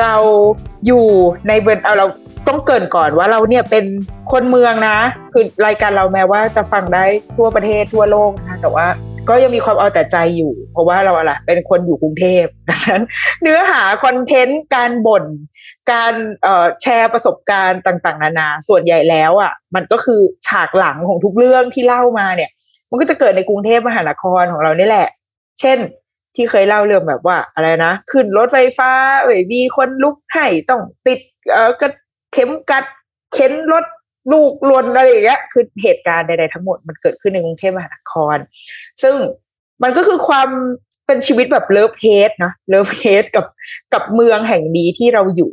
เราอยู่ในเบนเอาเราต้องเกินก่อนว่าเราเนี่ยเป็นคนเมืองนะ คือรายการเราแม้ว่าจะฟังได้ทั่วประเทศทั่วโลกนะแต่ว่าก็ยังมีความเอาแต่ใจอยู่ เพราะว่าเราอะไรเป็นคนอยู่กรุงเทพดังนั้น เนื้อหาคอนเทนต์การบ่น การแชร์ประสบการณ์ต่างๆ นานา ส่วนใหญ่แล้วอะ มันก็คือฉากหลังของทุกเรื่องที่เล่ามาเนี่ย มันก็จะเกิดในกรุงเทพมหานครของเรานี่แหละ เช่น ที่เคยเล่าเรื่องแบบว่าอะไรนะ ขึ้นรถไฟฟ้าเว้ยมีคนลุกให้ต้องติดเออกระเข็มกัดเข็นรถลูกลวนอะไรอย่างเงี้ยคือเหตุการณ์ใดๆทั้งหมดมันเกิดขึ้นในกรุงเทพมหานคร ซึ่งมันก็คือความ เป็นชีวิตแบบเลิฟเฮดนะเลิฟเฮดกับกับเมืองแห่งนี้ที่เราอยู่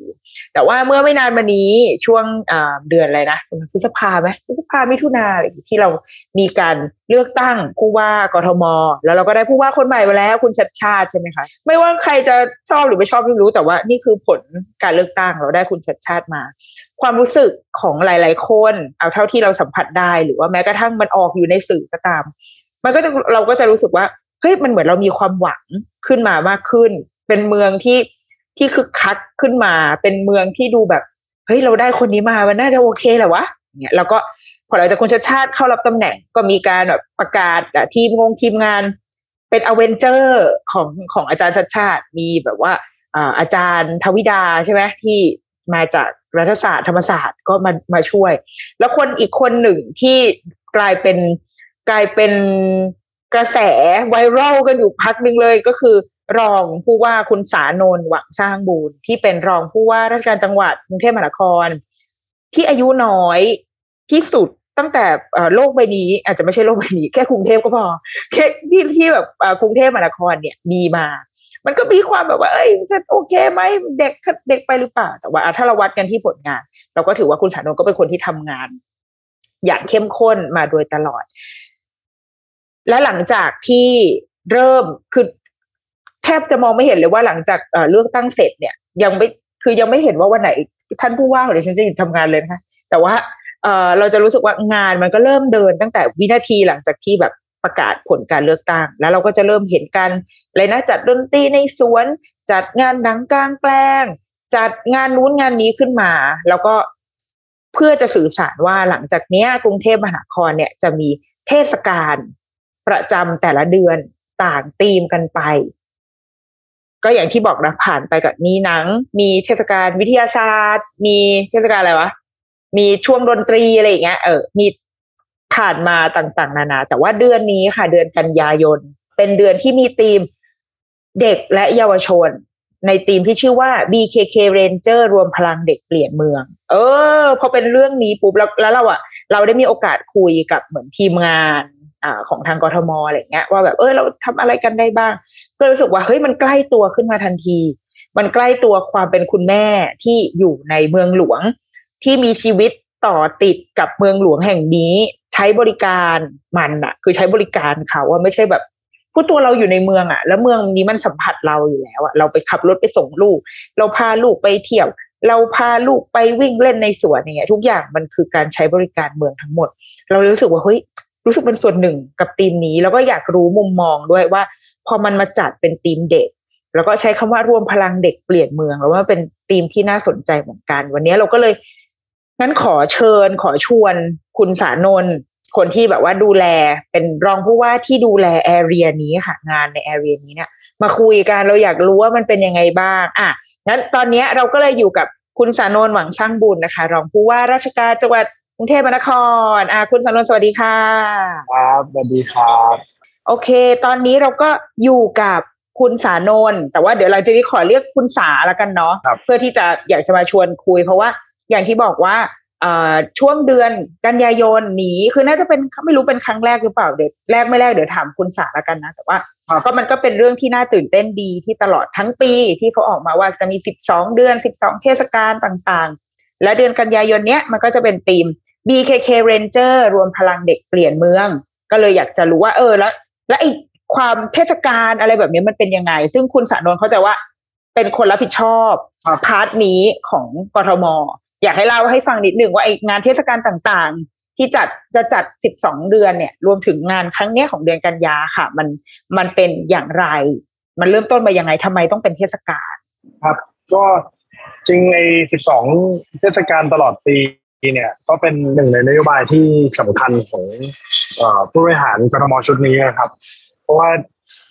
แต่ว่าเมื่อไม่นานมานี้ช่วงเดือนอะไรนะพฤษภาไหมพฤษภามิถุนาอะไรที่เรามีการเลือกตั้งผู้ว่ากทม แล้วเราก็ได้ผู้ว่าคนใหม่มาแล้ว คุณชัดชาติใช่ไหมคะไม่ว่าใครจะชอบหรือไม่ชอบไม่รู้ แต่ว่านี่คือผลการเลือกตั้งเราได้คุณชัดชาติมา ความรู้สึกของหลาย ๆ คน เอาเท่าที่เราสัมผัสได้ หรือว่าแม้กระทั่งมันออกอยู่ในสื่อก็ตาม มันก็จะเราก็จะรู้สึกว่า เฮ้ยมันเหมือนเรามีความหวังขึ้นมามากขึ้น เป็นเมืองที่ที่คึกคักขึ้นมา เป็นเมืองที่ดูแบบเฮ้ยเราได้คนนี้มามันน่าจะโอเคแหละวะเนี่ยแล้วก็พอหลังจากคุณชาติชาติเข้ารับตำแหน่งก็มีการแบบประกาศทีมงงทีมงาน เป็นอเวนเจอร์ของของอาจารย์ชาติชาติมีแบบว่าอาจารย์ทวิดาใช่ไหมที่มาจากรัฐศาสตร์ธรรมศาสตร์ก็มามาช่วย แล้วคนอีกคนหนึ่งที่กลายเป็นกลายเป็น กระแสไวรัลกันอยู่พักหนึ่งเลยก็คือ รองผู้ว่าคุณสานนหวังสร้างบูรที่เป็นรองผู้ว่าราชการจังหวัดกรุงเทพมหานคร ที่อายุน้อยที่สุดตั้งแต่โลกใบนี้ อาจจะไม่ใช่โลกใบนี้ แค่กรุงเทพก็พอแค่ที่ที่แบบกรุงเทพมหานครเนี่ยมีมา มันก็มีความแบบว่า เอ้ยจะโอเคไหมเด็กเด็กไปหรือเปล่า แต่ว่า ถ้าเราวัดกันที่ผลงาน เราก็ถือว่าคุณสานนก็เป็นคนที่ทำงาน อย่างเข้มข้นมาโดยตลอด และหลังจากที่เริ่มคือแทบจะมองไม่เห็นเลยว่าหลังจากเลือกตั้งเสร็จเนี่ย ยังไม่คือยังไม่เห็นว่าวันไหนท่านผู้ว่าของดิฉันจะหยุดทำงานเลยนะคะแต่ว่าเออเราจะรู้สึกว่างานมันก็เริ่มเดินตั้งแต่วินาทีหลังจากที่แบบประกาศผลการเลือกตั้ง แล้วเราก็จะเริ่มเห็นกันเลยนะจัดดนตรีในสวน จัดงานหนังกลางแปลง จัดงานนู้นงานนี้ขึ้นมา แล้วก็เพื่อจะสื่อสารว่าหลังจากนี้กรุงเทพมหานครเนี่ยจะมีเทศกาล ประจำแต่ละเดือนต่างธีมกันไป ก็อย่างที่บอกนะผ่านไปกับมีหนัง มีเทศกาลวิทยาศาสตร์ มีเทศกาลอะไรวะมีช่วงดนตรีอะไรอย่างเงี้ยเออมีผ่านมาต่างๆ นานา แต่ว่าเดือนนี้ค่ะ เดือนกันยายน เป็นเดือนที่มีธีมเด็กและเยาวชน ในธีมที่ชื่อว่า BKK Ranger รวมพลังเด็กเปลี่ยนเมือง เออพอเป็นเรื่องนี้ปุ๊บแล้วแล้วเราอะเราได้มีโอกาสคุยกับเหมือนทีมงาน ของทางกทมอะไรเงี้ยว่าแบบเออเราทำอะไรกันได้บ้าง ก็รู้สึกว่าเฮ้ยมันใกล้ตัวขึ้นมาทันที มันใกล้ตัวความเป็นคุณแม่ที่อยู่ในเมืองหลวง ที่มีชีวิตต่อติดกับเมืองหลวงแห่งนี้ ใช้บริการมันอะคือใช้บริการเขาว่าไม่ใช่แบบผู้ตัวเราอยู่ในเมืองอะแล้วเมืองนี้มันสัมผัสเราอยู่แล้วอะเราไปขับรถไปส่งลูก เราพาลูกไปเที่ยว เราพาลูกไปวิ่งเล่นในสวนอย่างเงี้ยทุกอย่างมันคือการใช้บริการเมืองทั้งหมด เรารู้สึกว่าเฮ้ย รู้สึกเป็นส่วนหนึ่งกับทีมนี้ แล้วก็อยากรู้มุมมองด้วยว่า พอมันมาจัดเป็นทีมเด็ก แล้วก็ใช้คำว่ารวมพลังเด็กเปลี่ยนเมือง แล้วว่าเป็นทีมที่น่าสนใจเหมือนกัน วันนี้เราก็เลยงั้นขอเชิญขอชวนคุณสานนท์คนที่แบบว่าดูแลเป็นรองผู้ว่าที่ดูแลแอเรียนี้ค่ะ งานในแอเรียนี้เนี่ยมาคุยกันเราอยากรู้ว่ามันเป็นยังไงบ้าง อะงั้นตอนนี้เราก็เลยอยู่กับคุณสานนท์หวังช่างบุญนะคะ รองผู้ว่าราชการจังหวัด กรุงเทพมหานครอ่าคุณสำนวนสวัสดีค่ะ ครับสวัสดีครับ โอเค ตอนนี้เราก็อยู่กับคุณสานนท์แต่ว่าเดี๋ยวหลังจากนี้ขอเรียกคุณสาละกันเนาะครับเพื่อที่จะอยากจะมาชวนคุย เพราะว่าอย่างที่บอกว่าเอ่อช่วงเดือนกันยายนนี้คือน่าจะเป็นไม่รู้เป็นครั้งแรกหรือเปล่าเดี๋ยวแรกไม่แรกเดี๋ยวถามคุณสาละกันนะ แต่ว่าครับก็มันก็เป็นเรื่องที่น่าตื่นเต้นดีที่ตลอดทั้งปีที่เขาออกมาว่าจะมี 12 เดือน 12 เทศกาลต่างๆ และเดือนกันยายนเนี้ยมันก็จะเป็นธีม BKK Ranger รวมพลังเด็กเปลี่ยนเมือง ก็เลยอยากจะรู้ว่าเออแล้ว และไอความเทศกาลอะไรแบบนี้มันเป็นยังไง ซึ่งคุณสานนท์เขาจะว่าเป็นคนรับผิดชอบ part นี้ของกทม อยากให้เล่าให้ฟังนิดหนึ่งว่าไองานเทศกาลต่างๆ ที่จัดจะจัด 12 เดือนเนี่ย รวมถึงงานครั้งเนี้ยของเดือนกันยาค่ะ มันมันเป็นอย่างไร มันเริ่มต้นมายังไงทำไมต้องเป็นเทศกาลครับ ก็ จริงใน 12 เทศกาลตลอดปีเนี่ย ก็เป็นหนึ่งในนโยบายที่สำคัญของอผู้บริหารกทมชุดนี้นะครับ เพราะว่า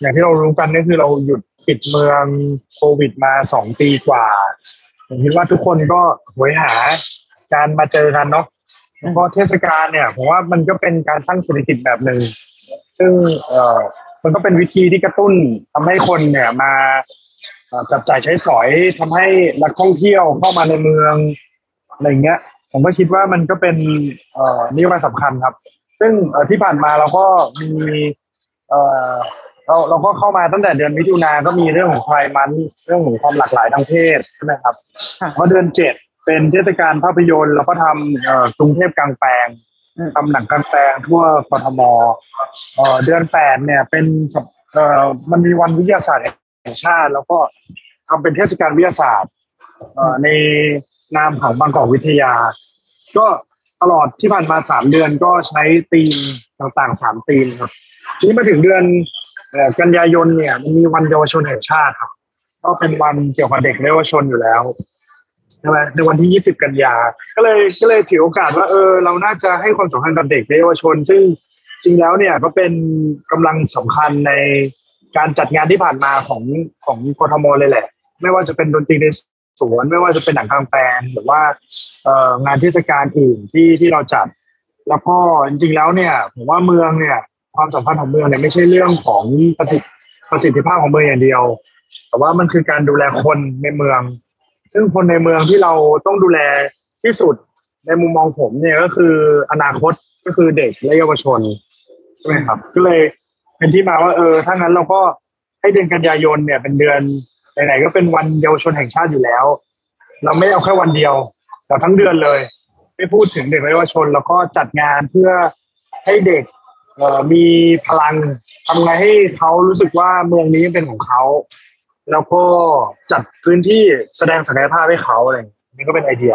อย่างที่เรารู้กันก็คือเราหยุดปิดเมืองโควิดมาสองปีกว่า ผมคิดว่าทุกคนก็หวยหาการมาเจอกันเนาะแล้วก็เทศกาลเนี่ยผมว่ามันก็เป็นการสร้างเศรษฐกิจแบบหนึ่งซึ่งเออมันก็เป็นวิธีที่กระตุ้นทำให้คนเนี่ยมา จับจ่ายใช้สอยทำให้นักท่องเที่ยวเข้ามาในเมืองอะไรเงี้ย ผมก็คิดว่ามันก็เป็นเอ่อนโยบายสำคัญครับ ซึ่งเอ่อที่ผ่านมาเราก็มีเอ่อเราเราก็เข้ามาตั้งแต่เดือนมิถุนาก็มีเรื่องของไพร์มันเรื่องของความหลากหลายทางเพศใช่ไหมครับค่ะเพราะเดือนเจ็ดเป็นเทศกาลภาพยนตร์เราก็ทำเอ่อกรุงเทพกลางแปลงอืมทำหนังกลางแปลงทั่วกทมเอ่อเดือนแปดเนี่ยเป็นสัปเอ่อมันมีวันวิทยาศาสตร์ แห่งชาติ แล้วก็ทำเป็นเทศกาลวิทยาศาสตร์ในนามของบางกอกวิทยา ก็ตลอดที่ผ่านมาสามเดือนก็ใช้ธีมต่างๆสามธีมครับทีนี้มาถึงเดือนกันยายนเนี่ยมันมีวันเยาวชนแห่งชาติครับ ก็เป็นวันเกี่ยวกับเด็กเยาวชนอยู่แล้วใช่ไหมในวันที่20กันยา ก็เลยก็เลยถือโอกาสว่าเออเราน่าจะให้ความสำคัญกับเด็กเยาวชน ซึ่งจริงแล้วเนี่ยก็เป็นกำลังสำคัญใน การจัดงานที่ผ่านมาของของกทมเลยแหละ ไม่ว่าจะเป็นดนตรีในสวนไม่ว่าจะเป็นหนังกลางแปลงหรือว่าเอ่องานเทศกาลอื่นที่ที่เราจัด แล้วก็จริงๆแล้วเนี่ยผมว่าเมืองเนี่ย ความสำคัญของเมืองเนี่ยไม่ใช่เรื่องของประสิทธิประสิทธิภาพของเมืองอย่างเดียว แต่ว่ามันคือการดูแลคนในเมือง ซึ่งคนในเมืองที่เราต้องดูแลที่สุดในมุมมองผมเนี่ยก็คืออนาคตก็คือเด็กและเยาวชนใช่ไหมครับ ก็เลย เป็นที่มาว่าเออถ้างั้นเราก็ให้เดือนกันยายนเนี่ย เป็นเดือนไหนๆก็เป็นวันเยาวชนแห่งชาติอยู่แล้ว เราไม่เอาแค่วันเดียวแต่ทั้งเดือนเลย ไม่พูดถึงเด็กและเยาวชน แล้วก็จัดงานเพื่อให้เด็กเออมีพลังทำไงให้เขารู้สึกว่าเมืองนี้เป็นของเขาแล้วก็จัดพื้นที่แสดงศักยภาพให้เขาอะไรนี่ก็เป็นไอเดีย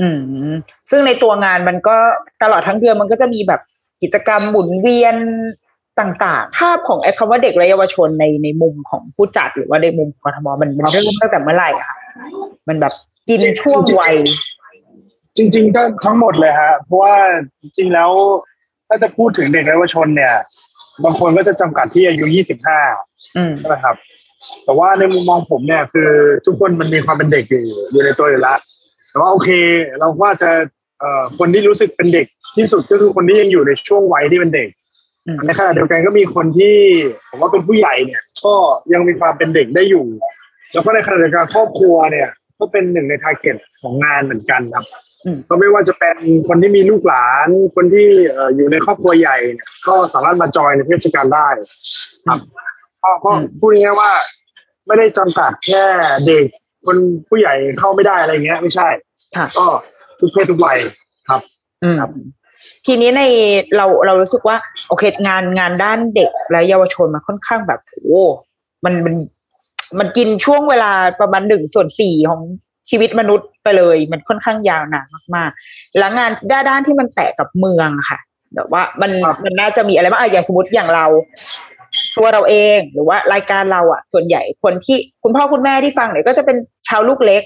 อืม ซึ่งในตัวงานมันก็ตลอดทั้งเดือนมันก็จะมีแบบกิจกรรมหมุนเวียน ต่างๆ ภาพของไอ้คำว่าเด็กและเยาวชนในในมุมของผู้จัดหรือว่าในมุมของกทมมันมันเริ่มตั้งแต่เมื่อไหร่อะค่ะ มันแบบกินช่วงวัย จริง ๆ ก็ทั้งหมดเลยฮะเพราะว่าจริงๆแล้วถ้าจะพูดถึงเด็กและเยาวชนเนี่ย บางคนก็จะจำกัดที่อายุ25อืมใช่ไหมครับ แต่ว่าในมุมมองผมเนี่ยคือทุกคนมันมีความเป็นเด็กอยู่อยู่ในตัวอยู่แล้วแต่ว่าโอเค เราว่าจะเอ่อคนที่รู้สึกเป็นเด็กที่สุดก็คือคนที่ยังอยู่ในช่วงวัยที่เป็นเด็กอืม ในขณะเดียวกันก็มีคนที่ผมว่าเป็นผู้ใหญ่เนี่ย ก็ยังมีความเป็นเด็กได้อยู่ แล้วก็ในขณะเดียวกันครอบครัวเนี่ย ก็เป็นหนึ่งในทาร์เก็ตของงานเหมือนกันครับอืมก็ไม่ว่าจะเป็นคนที่มีลูกหลาน คนที่เอ่ออยู่ในครอบครัวใหญ่เนี่ยก็สามารถมาจอยในเทศกาลได้ครับก็ก็อืมพูดง่ายๆว่า ไม่ได้จำกัดแค่เด็ก คนผู้ใหญ่เข้าไม่ได้อะไรเงี้ย ไม่ใช่ค่ะก็ทุกเพศทุกวัยครับ อืมครับ ทีนี้ในเราเรารู้สึกว่า โอเคงานงานด้านเด็กและเยาวชนมันค่อนข้างแบบโอ้มันมันมันกินช่วงเวลาประมาณหนึ่งส่วนสี่ของชีวิตมนุษย์ไปเลย มันค่อนข้างยาวนานมากๆ แล้วงานด้านด้านที่มันแตะกับเมืองค่ะแบบว่ามันมันน่าจะมีอะไรบ้างอะอย่างสมมติอย่างเราตัวเราเองหรือว่ารายการเราอะส่วนใหญ่คนที่คุณพ่อคุณแม่ที่ฟังเนี่ยก็จะเป็นชาวลูกเล็ก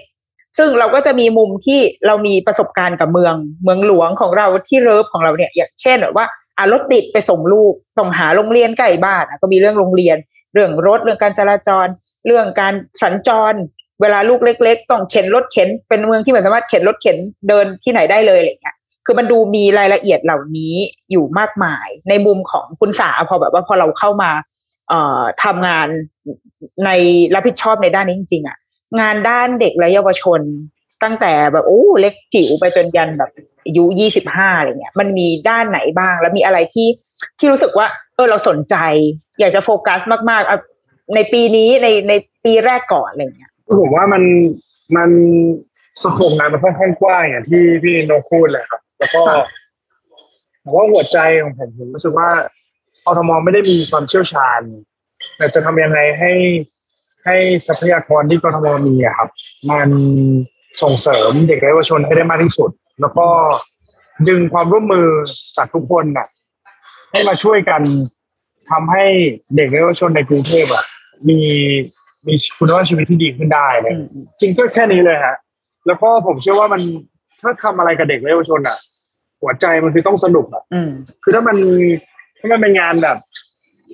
ซึ่งเราก็จะมีมุมที่เรามีประสบการณ์กับเมืองเมืองหลวงของเราที่เลิฟของเราเนี่ยอย่างเช่นแบบว่าอารถติดไปส่งลูกต้องหาโรงเรียนใกล้บ้านอะก็มีเรื่องโรงเรียน เรื่องรถเรื่องการจราจร เรื่องการสัญจร เวลาลูกเล็ก ๆ ต้องเข็นรถเข็นเป็นเมืองที่มันสามารถเข็นรถเข็นเดินที่ไหนได้เลยอะไรเงี้ยคือมันดูมีรายละเอียดเหล่านี้อยู่มากมาย ในมุมของคุณสาพอแบบว่าพอเราเข้ามาเอ่อทำงานในรับผิดชอบในด้านนี้จริงๆอะ งานด้านเด็กและเยาวชน ตั้งแต่แบบโอ้เล็กจิ๋วไปจนยันแบบอายุยี่สิบห้าอะไรเงี้ย มันมีด้านไหนบ้าง แล้วมีอะไรที่ที่รู้สึกว่า เออเราสนใจ อยากจะโฟกัสมากๆอะในปีนี้ในในปีแรกก่อนอะไรเงี้ยผมว่ามันมันสโคปงานมันค่อนข้างกว้างอย่างที่พี่โนพูดเลยครับ แล้วก็ค่ะผมว่าหัวใจของผมผมรู้สึกว่าอทมไม่ได้มีความเชี่ยวชาญแต่จะทำยังไงให้ ให้ทรัพยากรที่กทมมีอะครับ มันส่งเสริมเด็กและเยาวชนให้ได้มากที่สุด แล้วก็ดึงความร่วมมือจากทุกคนน่ะ ให้มาช่วยกันทำให้เด็กและเยาวชนในกรุงเทพอะมีมีคุณภาพชีวิตที่ดีขึ้นได้เลยอืมอืมจริงก็แค่นี้เลยฮะแล้วก็ผมเชื่อว่ามันถ้าทำอะไรกับเด็กและเยาวชนอะ หัวใจมันคือต้องสนุกอะอืมคือถ้ามันถ้ามันเป็นงานแบบ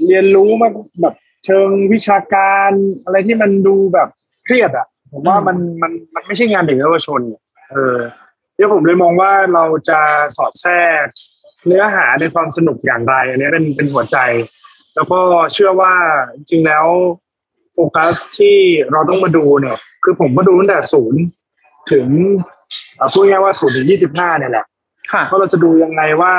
เรียนรู้มาแบบ เชิงวิชาการอะไรที่มันดูแบบเครียดอะ ผมว่ามันมันมันไม่ใช่งานเด็กและเยาวชนเออเดี๋ยวผมเลยมองว่าเราจะสอดแทรกเนื้อหาในความสนุกอย่างไรอันนี้เป็นเป็นหัวใจ แล้วก็เชื่อว่าจริงๆแล้วโฟกัสที่เราต้องมาดูเนี่ย คือผมก็ดูตั้งแต่ศูนย์ถึงเอ่อพูดง่ายๆว่าศูนย์ถึงยี่สิบห้าเนี่ยแหละค่ะเพราะเราจะดูยังไงว่า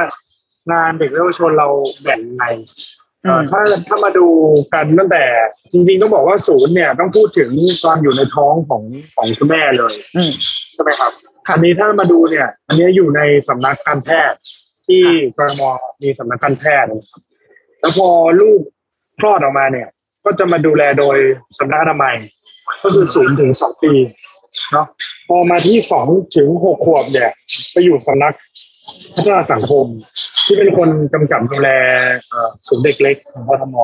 งานเด็กและเยาวชนเราแบ่งยังไงเอ่ออืม ถ้าถ้ามาดูกันตั้งแต่จริง ๆ ต้องบอกว่าศูนย์เนี่ยต้องพูดถึงตอนอยู่ในท้องของของคุณแม่เลยอืมใช่ไหมครับค่ะอันนี้ถ้ามาดูเนี่ย อันนี้อยู่ในสำนักการแพทย์ ที่กรมมีสำนักการแพทย์นะครับแล้วพอลูกคลอดออกมาเนี่ย ก็จะมาดูแลโดยสำนักอนามัยก็คือศูนย์ถึงสองปีเนาะพอมาที่สองถึงหกขวบเนี่ย ไปอยู่สำนัก พัฒนาสังคมที่เป็นคนกำกับดูแลเอ่อศูนย์เด็กเล็กของกทม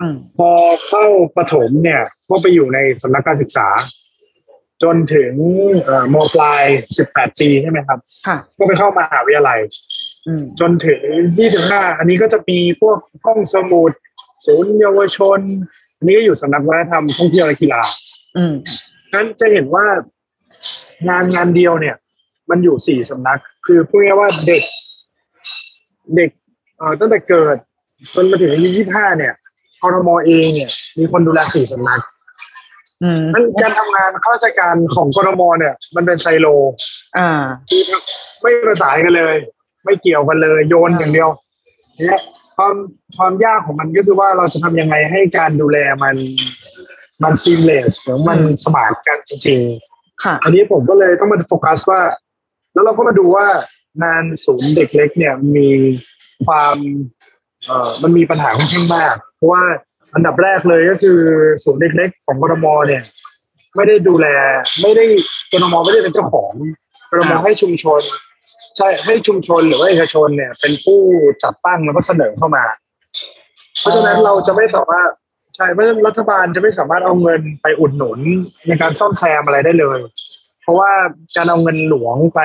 อืมพอเข้าประถมเนี่ยก็ไปอยู่ในสำนักการศึกษา จนถึงเอ่อมปลายสิบแปดปีใช่ไหมครับค่ะก็ไปเข้ามหาวิทยาลัยอืมจนถึงยี่สิบห้าอันนี้ก็จะมีพวกห้องสมุดศูนย์เยาวชน อันนี้ก็อยู่สำนักวัฒนธรรมท่องเที่ยวและกีฬาอืมนั้นจะเห็นว่างานงานเดียวเนี่ย มันอยู่สี่สำนัก คือพูดง่ายๆว่าเด็ก เด็กเอ่อตั้งแต่เกิดจนมาถึงอายุยี่ห้าเนี่ยกรมเองเนี่ย มีคนดูแลสี่สำนักอืมนั้นการทำงานข้าราชการของกรมเนี่ย มันเป็นไซโล อ่าคือไม่ประสานกันเลย ไม่เกี่ยวกันเลยโยนอย่างเดียวเนี่ยความความยากของมันก็คือว่าเราจะทำยังไงให้การดูแลมันมันซีมเลสหรือมันสมานกันจริงค่ะๆอันนี้ผมก็เลยต้องมาโฟกัสว่า แล้วเราก็มาดูว่างานศูนย์เด็กเล็กเนี่ยมีความเอ่อมันมีปัญหาค่อนข้างมาก เพราะว่าอันดับแรกเลยก็คือศูนย์เด็กเล็กของกรมเนี่ย ไม่ได้ดูแล ไม่ได้กรมไม่ได้เป็นเจ้าของกรมอ่าให้ชุมชน ใช่ให้ชุมชนหรือว่าเอกชนเนี่ย เป็นผู้จัดตั้งแล้วก็เสนอเข้ามา เพราะฉะนั้นเราจะไม่สามารถใช่เพราะฉะนั้นรัฐบาลจะไม่สามารถเอาเงินไปอุดหนุนในการซ่อมแซมอะไรได้เลยเพ ราะว่าการเอาเงินหลวงไป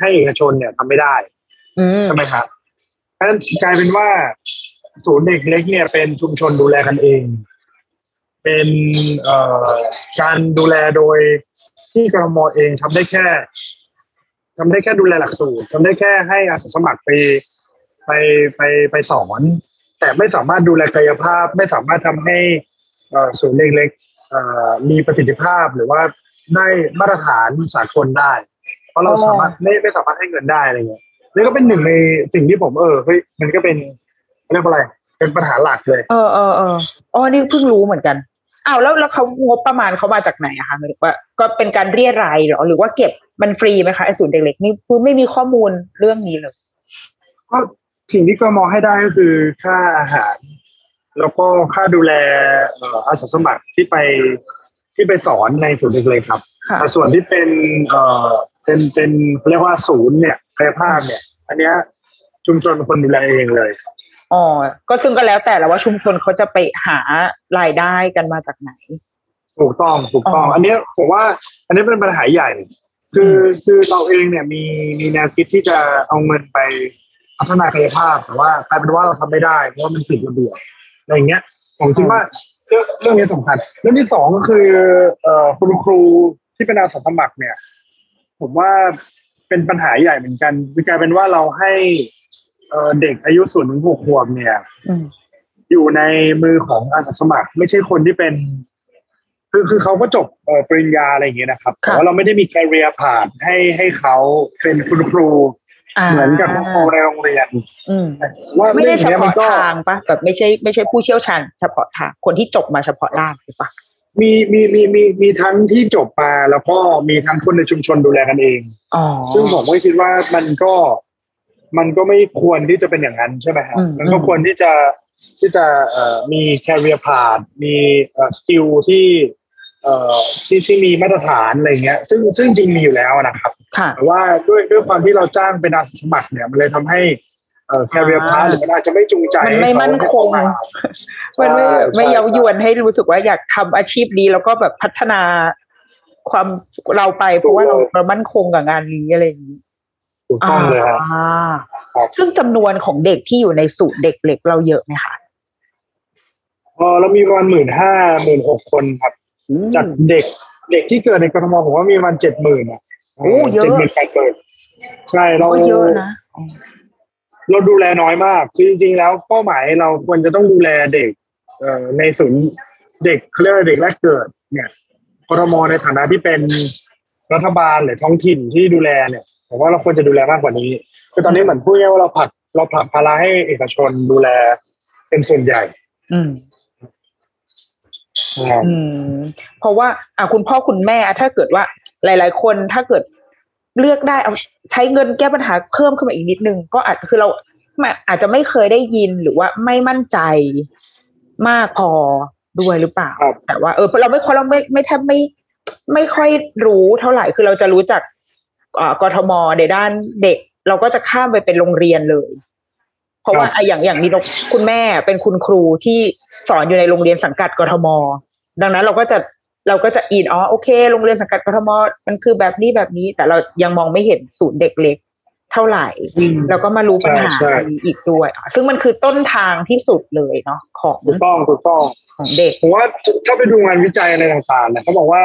ให้เอกชนเนี่ยทำไม่ได้อืมใช่ไหมครับเพราะฉะนั้นกลายเป็นว่า ศูนย์เด็กเล็กเนี่ยเป็นชุมชนดูแลกันเอง เป็นเอ่อการดูแลโดยที่กรมเองทำได้แค่ทำได้แค่ดูแลหลักสูตรทำได้แค่ให้อาสาสมัครไปไปไปไปสอน แต่ไม่สามารถดูแลกายภาพ ไม่สามารถทำให้เอ่อศูนย์เด็กเล็กเอ่อมีประสิทธิภาพหรือว่า ได้มาตรฐานสากลได้ เพราะเราสามารถไม่ไม่สามารถให้เงินได้อะไรเงี้ยนี่ก็เป็นหนึ่งในสิ่งที่ผมเออเฮ้ยมันก็เป็นเรียกว่าอะไร เป็นปัญหาหลักเลย เออเออเอออ๋อนี่เพิ่งรู้เหมือนกันอ้าวแล้วแล้วเขางบประมาณเขามาจากไหนอะคะหมายถึงว่าก็เป็นการเรียรายเหรอหรือว่าเก็บมันฟรีไหมคะไอ้ศูนย์เด็กเล็กนี่คือไม่มีข้อมูลเรื่องนี้เลยก็สิ่งที่ก็มองให้ได้ก็คือค่าอาหาร แล้วก็ค่าดูแลเอ่ออาสาสมัครที่ไป ที่ไปสอนในศูนย์เล็กๆครับค่ะแต่ส่วนที่เป็นเอ่อเป็นเป็นเขาเรียกว่าศูนย์เนี่ยกายภาพเนี่ย อันเนี้ยชุมชนเป็นคนดูแลเองเลยอ๋อก็ซึ่งก็แล้วแต่ละว่าชุมชนเขาจะไปหารายได้กันมาจากไหน ถูกต้องถูกต้องอ๋ออัอันเนี้ยผมว่า อันนี้เป็นปัญหาใหญ่ คือคือเราเองเนี่ยมีมีแนวคิดที่จะเอาเงินไปพัฒนากายภาพแต่ว่ากลายเป็นว่าเราทำไม่ได้เพราะว่ามันติดระเบียบอะไรอย่างเงี้ยผมคิดว่า เรื่องเรื่องนี้สำคัญ เรื่องที่สองก็คือ เอ่อคุณครูที่เป็นอาสาสมัครเนี่ย ผมว่าเป็นเป็นปัญหาใหญ่เหมือนกันคือกลายเป็นว่าเราให้ เอ่อเด็กอายุศูนย์ถึงหกขวบเนี่ยอืมอยู่ในมือของอาสาสมัคร ไม่ใช่คนที่เป็น คือคือเขาก็จบเอ่อปริญญาอะไรอย่างเงี้ยนะครับแต่ว่าเราไม่ได้มีแคริเอร์ผ่านให้ให้เขาเป็นคุณครูา เหมือนกับคุณครูในโรงเรียนอืมว่าไม่ได้รื่องเฉนี้ยมัพาะนก็ทางปะแบบไม่ใช่ไม่ใช่ผู้เชี่ยวชาญเฉพาะทางคนที่จบมาเฉพาะด้านหรือปะมีมีมีมีมีทั้งที่จบมาแล้วก็มีทั้งคนในชุมชนดูแลกันเองอ๋อซึ่งผมก็คิดว่ามันก็มันก็ไม่ควรที่จะเป็นอย่างนั้นใช่ไหมฮะอืมมันก็ควรที่จะที่จะเอ่อมี career path มีเอ่อ skill ที่เอ่อที่ที่มีมาตรฐานอะไรเงี้ย ซึ่งซึ่งจริงมีอยู่แล้วนะครับค่ะ แต่ว่าด้วยด้วยความที่เราจ้างเป็นอาสาสมัครเนี่ยมันเลยทำให้เอ่อ career path หรือมันอาจจะไม่จูงใจมันไม่ให้เขามั่นคงเข้ามามันไม่ใช่ไม่ใช่เย้ายวนให้รู้สึกว่าอยากทำอาชีพนี้แล้วก็แบบพัฒนาความเราไปเพราะว่าเราเรามั่นคงกับงานนี้อะไรอย่างนี้ถูกต้องเลยฮะอ่าครับซึ่งจำนวนของเด็กที่อยู่ในสูตรเด็กเล็กเราเยอะไหมคะเออเรามีประมาณหมื่นห้าหมื่นหกคนครับ จากเด็กเด็กที่เกิดในกรทมผมว่ามีประมาณเจ็ดหมื่นอะ โอ้เยอะเจ็ดหมื่นแปดหมื่นใช่เราก็เยอะนะเราดูแลน้อยมากคือจริงๆแล้วเป้าหมายเราควรจะต้องดูแลเด็ก เอ่อในศูนย์เด็กเขาเรียกว่าเด็กแรกเกิด เนี่ยกรทมในฐานะที่เป็นรัฐบาลหรือท้องถิ่นที่ดูแลเนี่ยผมว่าเราควรจะดูแลมากกว่านี้คือตอนนี้เหมือนพูดง่ายๆว่าเราผลักเราผลักภาระให้เอกชนดูแลเป็นส่วนใหญ่ อืมนะครับอืม เพราะว่าอะคุณพ่อคุณแม่อะถ้าเกิดว่า หลาย ๆ คนถ้าเกิดเลือกได้เอาใช้เงินแก้ปัญหาเพิ่มขึ้นมาอีกนิดนึง ก็อาจคือเราไม่อาจจะไม่เคยได้ยินหรือว่าไม่มั่นใจมากพอด้วยหรือเปล่าครับแต่ว่าเออเราไม่ค่อยเราไม่ไม่แทบไม่ ไม่ค่อยรู้เท่าไหร่คือเราจะรู้จักอ่ากทมในด้านเด็ก เราก็จะข้ามไปเป็นโรงเรียนเลย เพราะว่าอะอย่างอย่างนี้นกคุณแม่เป็นคุณครูที่สอนอยู่ในโรงเรียนสังกัดกทม ดังนั้นเราก็จะ เราก็จะอินอ๋อโอเค โรงเรียนสังกัดกทมมันคือแบบนี้แบบนี้ แต่เรายังมองไม่เห็นศูนย์เด็กเล็กเท่าไหร่อืมแล้วก็มารู้ปัญหาใช่ใช่อีกด้วยอะซึ่งมันคือต้นทางที่สุดเลยเนาะของถูกต้องถูกต้องของเด็กผมว่าถ้าไปดูงานวิจัยอะไรต่างๆเนี่ยเขาบอกว่า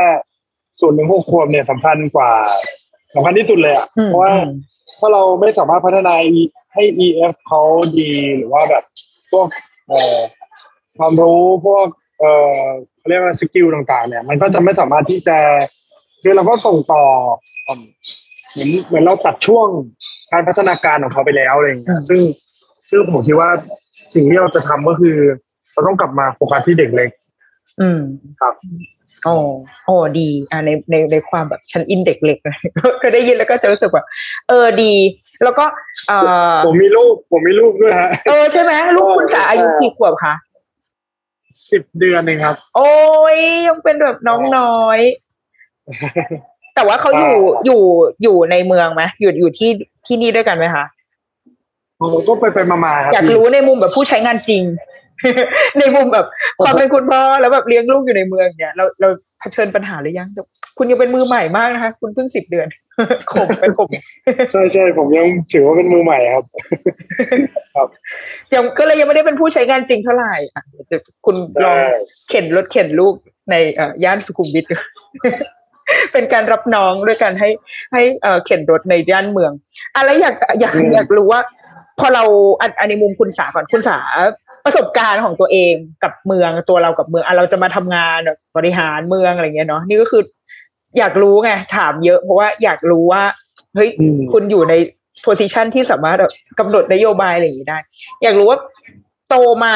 ส่วนหนึ่งหกขวบเนี่ยสำคัญกว่าสำคัญที่สุดเลยอะอืมเพราะว่าอืมถ้าเราไม่สามารถพัฒนาให้ EF เขาดีหรือว่าแบบพวกเอ่อความรู้พวก เอ่อเขาเรียกว่าสกิลต่างๆ เนี่ย มันก็จะไม่สามารถที่จะคือเราก็ส่งต่ออืมเหมือนเหมือนเราตัดช่วงการพัฒนาการของเขาไปแล้วอะไรอย่างเงี้ยซึ่งซึ่งผมคิดว่าสิ่งที่เราจะทำก็คือ เราต้องกลับมาโฟกัสที่เด็กเล็ก อืมครับโอ้โอ้ดี อ่าในในในความแบบชั้นอินเด็กเล็กนะก็ก็ได้ยินแล้วก็จะรู้สึกว่าเออดี แล้วก็เออผมมีลูกผมมีลูกด้วยฮะเออใช่ไหมลูกคุณสาอายุกี่ขวบคะ สิบเดือนเองครับ โอ้ยยังเป็นแบบน้องน้อย แต่ว่าเขาอยู่อยู่อยู่ในเมืองไหมอยู่อยู่ที่ที่นี่ด้วยกันไหมคะผมก็ไปไปมามาครับ อยากรู้ในมุมแบบผู้ใช้งานจริง ในมุมแบบความเป็นคุณพ่อแล้วแบบเลี้ยงลูกอยู่ในเมืองเนี่ยเราเราเผชิญปัญหาหรือยัง คุณยังเป็นมือใหม่มากนะคะ คุณเพิ่งสิบเดือนข่มไปข่มใช่ใช่ผมยังถือว่าเป็นมือใหม่ครับยังก็เลยยังไม่ได้เป็นผู้ใช้งานจริงเท่าไหร่อะเดี๋ยวจะคุณลองใช่เข็นรถเข็นลูกในเอ่อย่านสุขุมวิทเป็นการรับน้องด้วยการให้ให้เอ่อเข็นรถในย่านเมือง อะไรอยากอยากอยากรู้ว่า พอเราอันอันในมุมคุณสาก่อนคุณสาประสบการณ์ของตัวเองกับเมืองตัวเรากับเมืองอะเราจะมาทำงานแบบบริหารเมืองอะไรเงี้ยเนาะนี่ก็คือ อยากรู้ไงถามเยอะ เพราะว่าอยากรู้ว่าเฮ้ยอืมคุณอยู่ในโพสิชันที่สามารถแบบกำหนดนโยบายอะไรอย่างนี้ได้ อยากรู้ว่าโตมา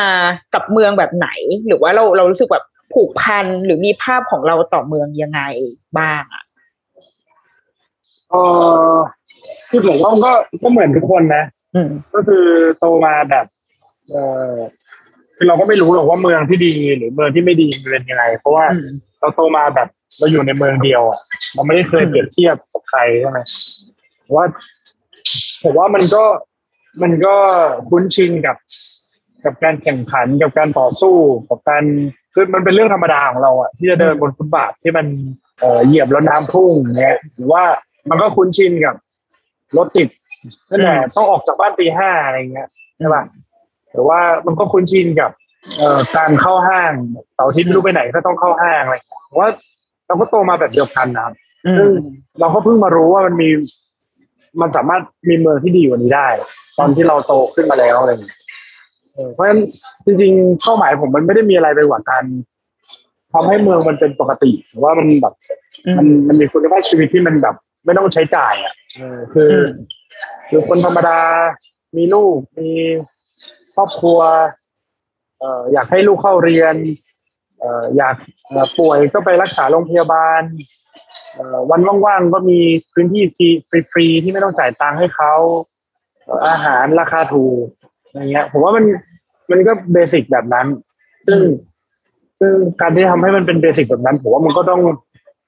กับเมืองแบบไหน หรือว่าเราเรารู้สึกแบบผูกพันหรือมีภาพของเราต่อเมืองยังไงบ้างอะเออคือผมว่าก็ก็เหมือนทุกคนนะอืมก็คือโตมาแบบ เออคือเราก็ไม่รู้หรอกว่าเมืองที่ดีหรือเมืองที่ไม่ดีมันเป็นยังไง เพราะว่าอืมเราโตมาแบบ เราอยู่ในเมืองเดียวอะเราไม่ได้เคยอืมเปรียบเทียบกับใครใช่ไหมผมว่าผมว่ามันก็มันก็คุ้นชินกับ กับการแข่งขันกับการต่อสู้กับการคือมันเป็นเรื่องธรรมดาของเราอะที่จะเดินบนฟุตบาทที่มันเอ่อเหยียบแล้วน้ำพุ่งเงี้ยหรือว่ามันก็คุ้นชินกับรถติดนั่นแหละต้องออกจากบ้านตีห้าอะไรเงี้ยใช่ป่ะหรือว่ามันก็คุ้นชินกับ เอ่อการเข้าห้างเสาร์อาทิตย์ไม่รู้ไปไหนก็ต้องเข้าห้างอะไรผมว่า เราก็โตมาแบบเดียวกันนะครับอืซึ่งมเราก็เพิ่งมารู้ว่ามันมี มันสามารถมีเมืองที่ดีกว่านี้ได้ ตอนที่เราโตขึ้นมาแล้วอะไรอย่างเงี้ยเออเพราะฉะนั้นจริงๆเป้าหมายผมมันไม่ได้มีอะไรไปกว่าการทำให้เมืองมันเป็นปกติหรือว่ามันแบบ มันมันมีคุณภาพชีวิตที่มันแบบ ไม่ต้องใช้จ่ายอะเออคืออคือคนธรรมดา มีลูกมีครอบครัว เอ่ออยากให้ลูกเข้าเรียนเอยากป่วยก็ไปรักษาโรงพยาบาลวันว่างๆก็มีพื้นที่ฟรีฟรีๆที่ไม่ต้องจ่ายตังค์ให้เขาอาหารราคาถูกอย่างเงี้ย ผมว่ามันมันก็เบสิกแบบนั้น ซึ่งซึ่งการที่ทำให้มันเป็นเบสิกแบบนั้นผมว่ามันก็ต้อง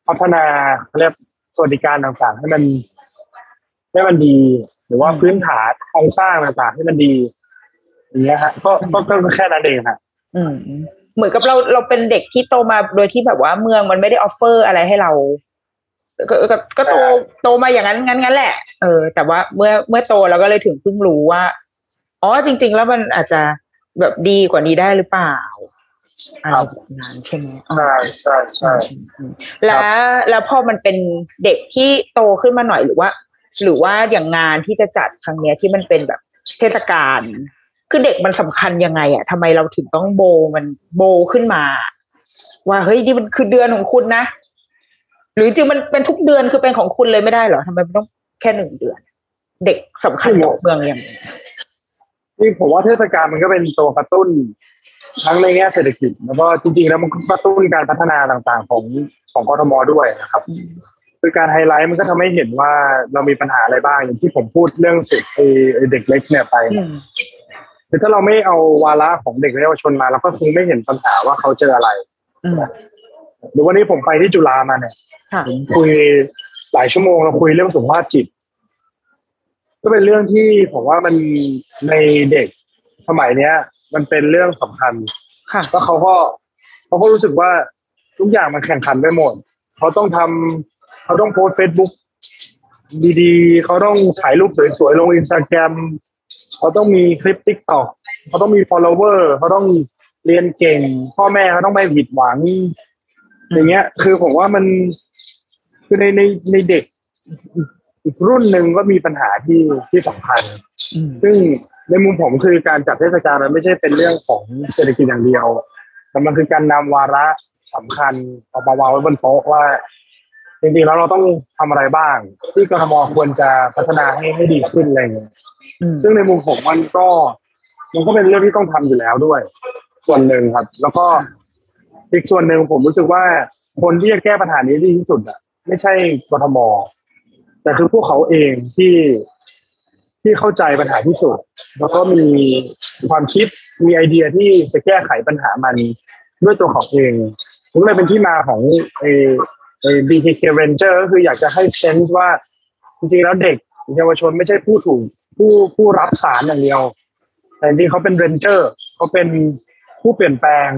พัฒนาเขาเรียกสวัสดิการต่างๆ ให้มันให้มันดี หรือว่าพื้นฐานโครงสร้างต่างๆ ให้มันดีอย่างเงี้ยฮะก็ก็แค่นั้นเองฮะอืม เหมือนกับเราเราเป็นเด็กที่โตมาโดยที่แบบว่าเมืองมันไม่ได้ offer อะไรให้เรา ก็ก็ก็โตใช่โตมาอย่างนั้นงั้นงั้นแหละ เออ แต่ว่าเมื่อเมื่อโตเราก็เลยถึงเพิ่งรู้ว่าอ๋อจริง ๆ แล้วมันอาจจะแบบดีกว่านี้ได้หรือเปล่าอะไรแบบนั้นใช่ไหมอ๋อใช่ใช่ใช่แล้วแล้วพอมันเป็นเด็กที่โตขึ้นมาหน่อยหรือว่า หรือว่าอย่างงานที่จะจัดครั้งเนี้ยที่มันเป็นแบบเทศกาล คือเด็กมันสำคัญยังไงอะทำไมเราถึงต้องโบมันโบขึ้นมา ว่าเฮ้ยนี่มันคือเดือนของคุณนะ หรือจริงๆมันเป็นทุกเดือนคือเป็นของคุณเลยไม่ได้เหรอทำไมมันต้องแค่หนึ่งเดือน เด็กสำคัญกับเมืองยังไงนี่ผมว่าเทศกาลมันก็เป็นตัวกระตุ้นทั้งในแง่เศรษฐกิจแล้วก็จริงๆแล้วมันก็กระตุ้นการพัฒนาต่างๆของของกทมด้วยนะครับคือการไฮไลท์มันก็ทำให้เห็นว่าเรามีปัญหาอะไรบ้างอย่างที่ผมพูดเรื่องสิทธิ์ไอ้ไอ้เด็กเล็กเนี่ยไปอืม คือถ้าเราไม่เอาวาระของเด็กและเยาวชนมาเราก็คงไม่เห็นปัญหาว่าเขาเจออะไรอืมหรือวันนี้ผมไปที่จุฬามาเนี่ยค่ะผมคุยหลายชั่วโมงเราคุยเรื่องสุขภาพจิต ก็เป็นเรื่องที่ผมว่ามันในเด็กสมัยเนี้ย มันเป็นเรื่องสำคัญค่ะแล้วเขาก็เขาก็รู้สึกว่าทุกอย่างมันแข่งขันไปหมด เขาต้องทำเขาต้องโพสต์เฟซบุ๊กดีๆ เขาต้องถ่ายรูปสวยๆลงอินสตาแกรม เขาต้องมีคลิปติ๊กต็อกเขาต้องมี follower เขาต้องเรียนเก่ง พ่อแม่เขาต้องไม่ผิดหวัง อย่างเงี้ย คือผมว่ามันคือในในในเด็กอีกรุ่นหนึ่งก็มีปัญหาที่ที่สำคัญอืมซึ่งในมุมผมคือการจัดเทศกาลมันไม่ใช่เป็นเรื่องของเศรษฐกิจอย่างเดียว แต่มันคือการนำวาระสำคัญเอามาวางไว้บนโต๊ะว่าจริงๆแล้วเราต้องทำอะไรบ้าง ที่กทมควรจะพัฒนาให้ให้ดีขึ้นอะไรอย่างเงี้ยอืม ซึ่งในมุมผมมันก็ มันก็เป็นเรื่องที่ต้องทำอยู่แล้วด้วย ส่วนหนึ่งครับ แล้วก็อีกส่วนหนึ่งผมรู้สึกว่าคนที่จะแก้ปัญหานี้ดีที่สุดอะ ไม่ใช่กทมแต่คือพวกเขาเองที่ที่เข้าใจปัญหาที่สุด แล้วก็มีความคิดมีไอเดียที่จะแก้ไขปัญหามันด้วยตัวของเองมันเลยเป็นที่มาของเอเอ BKK Ranger ก็คืออยากจะให้เซนส์ว่า จริงๆแล้วเด็กเยาวชนไม่ใช่ผู้ถูก ผู้ผู้รับสารอย่างเดียว แต่จริงๆเขาเป็นเรนเจอร์เขาเป็นผู้เปลี่ยนแปลง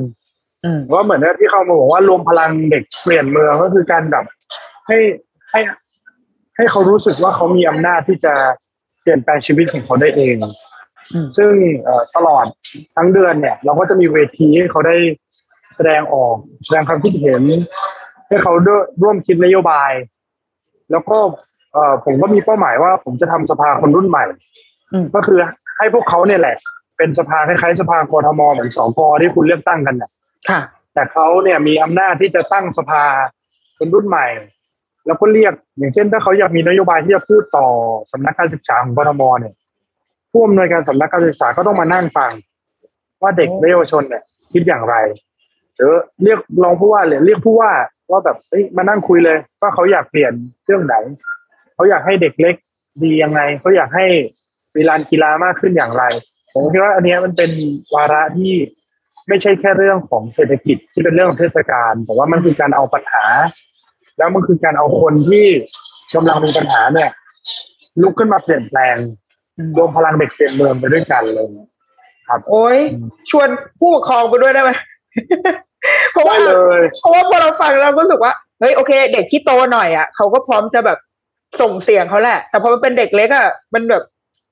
อืมว่าเหมือนที่เขามาบอกว่ารวมพลังเด็กเปลี่ยนเมืองก็คือการแบบให้ให้ให้เขารู้สึกว่าเขามีอำนาจที่จะเปลี่ยนแปลงชีวิตของเขาได้เองอืมซึ่งเอ่อตลอดทั้งเดือนเนี่ย เราก็จะมีเวทีให้เขาได้แสดงออก แสดงความคิดเห็น ให้เขาด้วยร่วมคิดนโยบาย แล้วก็ เอ่อผมก็มีเป้าหมายว่า ผมจะทำสภาคนรุ่นใหม่อืมก็คือให้พวกเขาเนี่ยแหละ เป็นสภาคล้ายๆสภากทมเหมือนสกที่คุณเลือกตั้งกันเนี่ยค่ะ แต่เขาเนี่ยมีอำนาจที่จะตั้งสภาคนรุ่นใหม่ แล้วก็เรียกอย่างเช่น ถ้าเขาอยากมีนโยบายที่จะพูดต่อสำนักการศึกษาของกทมเนี่ยผู้อำนวยการสำนักการศึกษาก็ต้องมานั่งฟัง ว่าเด็กและเยาวชนเนี่ยคิดอย่างไรหรือเรียกรองผู้ว่าเลยเรียกผู้ว่าว่าแบบเอ้ยมานั่งคุยเลย ว่าเขาอยากเปลี่ยนเรื่องไหน เขาอยากให้เด็กเล็กดียังไงเขาอยากให้มีลานกีฬามากขึ้นอย่างไร ผมคิดว่าอันเนี้ยมันเป็นวาระที่ไม่ใช่แค่เรื่องของเศรษฐกิจที่เป็นเรื่องของเทศกาลแต่ว่ามันคือการเอาปัญหา แล้วมันคือการเอาคนที่กำลังมีปัญหาเนี่ย ลุกขึ้นมาเปลี่ยนแปลงอืมรวมพลังเด็กเปลี่ยนเมืองไปด้วยกันเลยโอ้ยชวนผู้ปกครองไปด้วยได้ไหมเพราะได้ว่าเลยเพราะว่าพอเราฟังเราก็รู้สึกว่าเฮ้ยโอเค เด็กที่โตหน่อยอะเขาก็พร้อมจะแบบ ส่งเสียงเขาแหละ แต่พอมันเป็นเด็กเล็กอะมันแบบ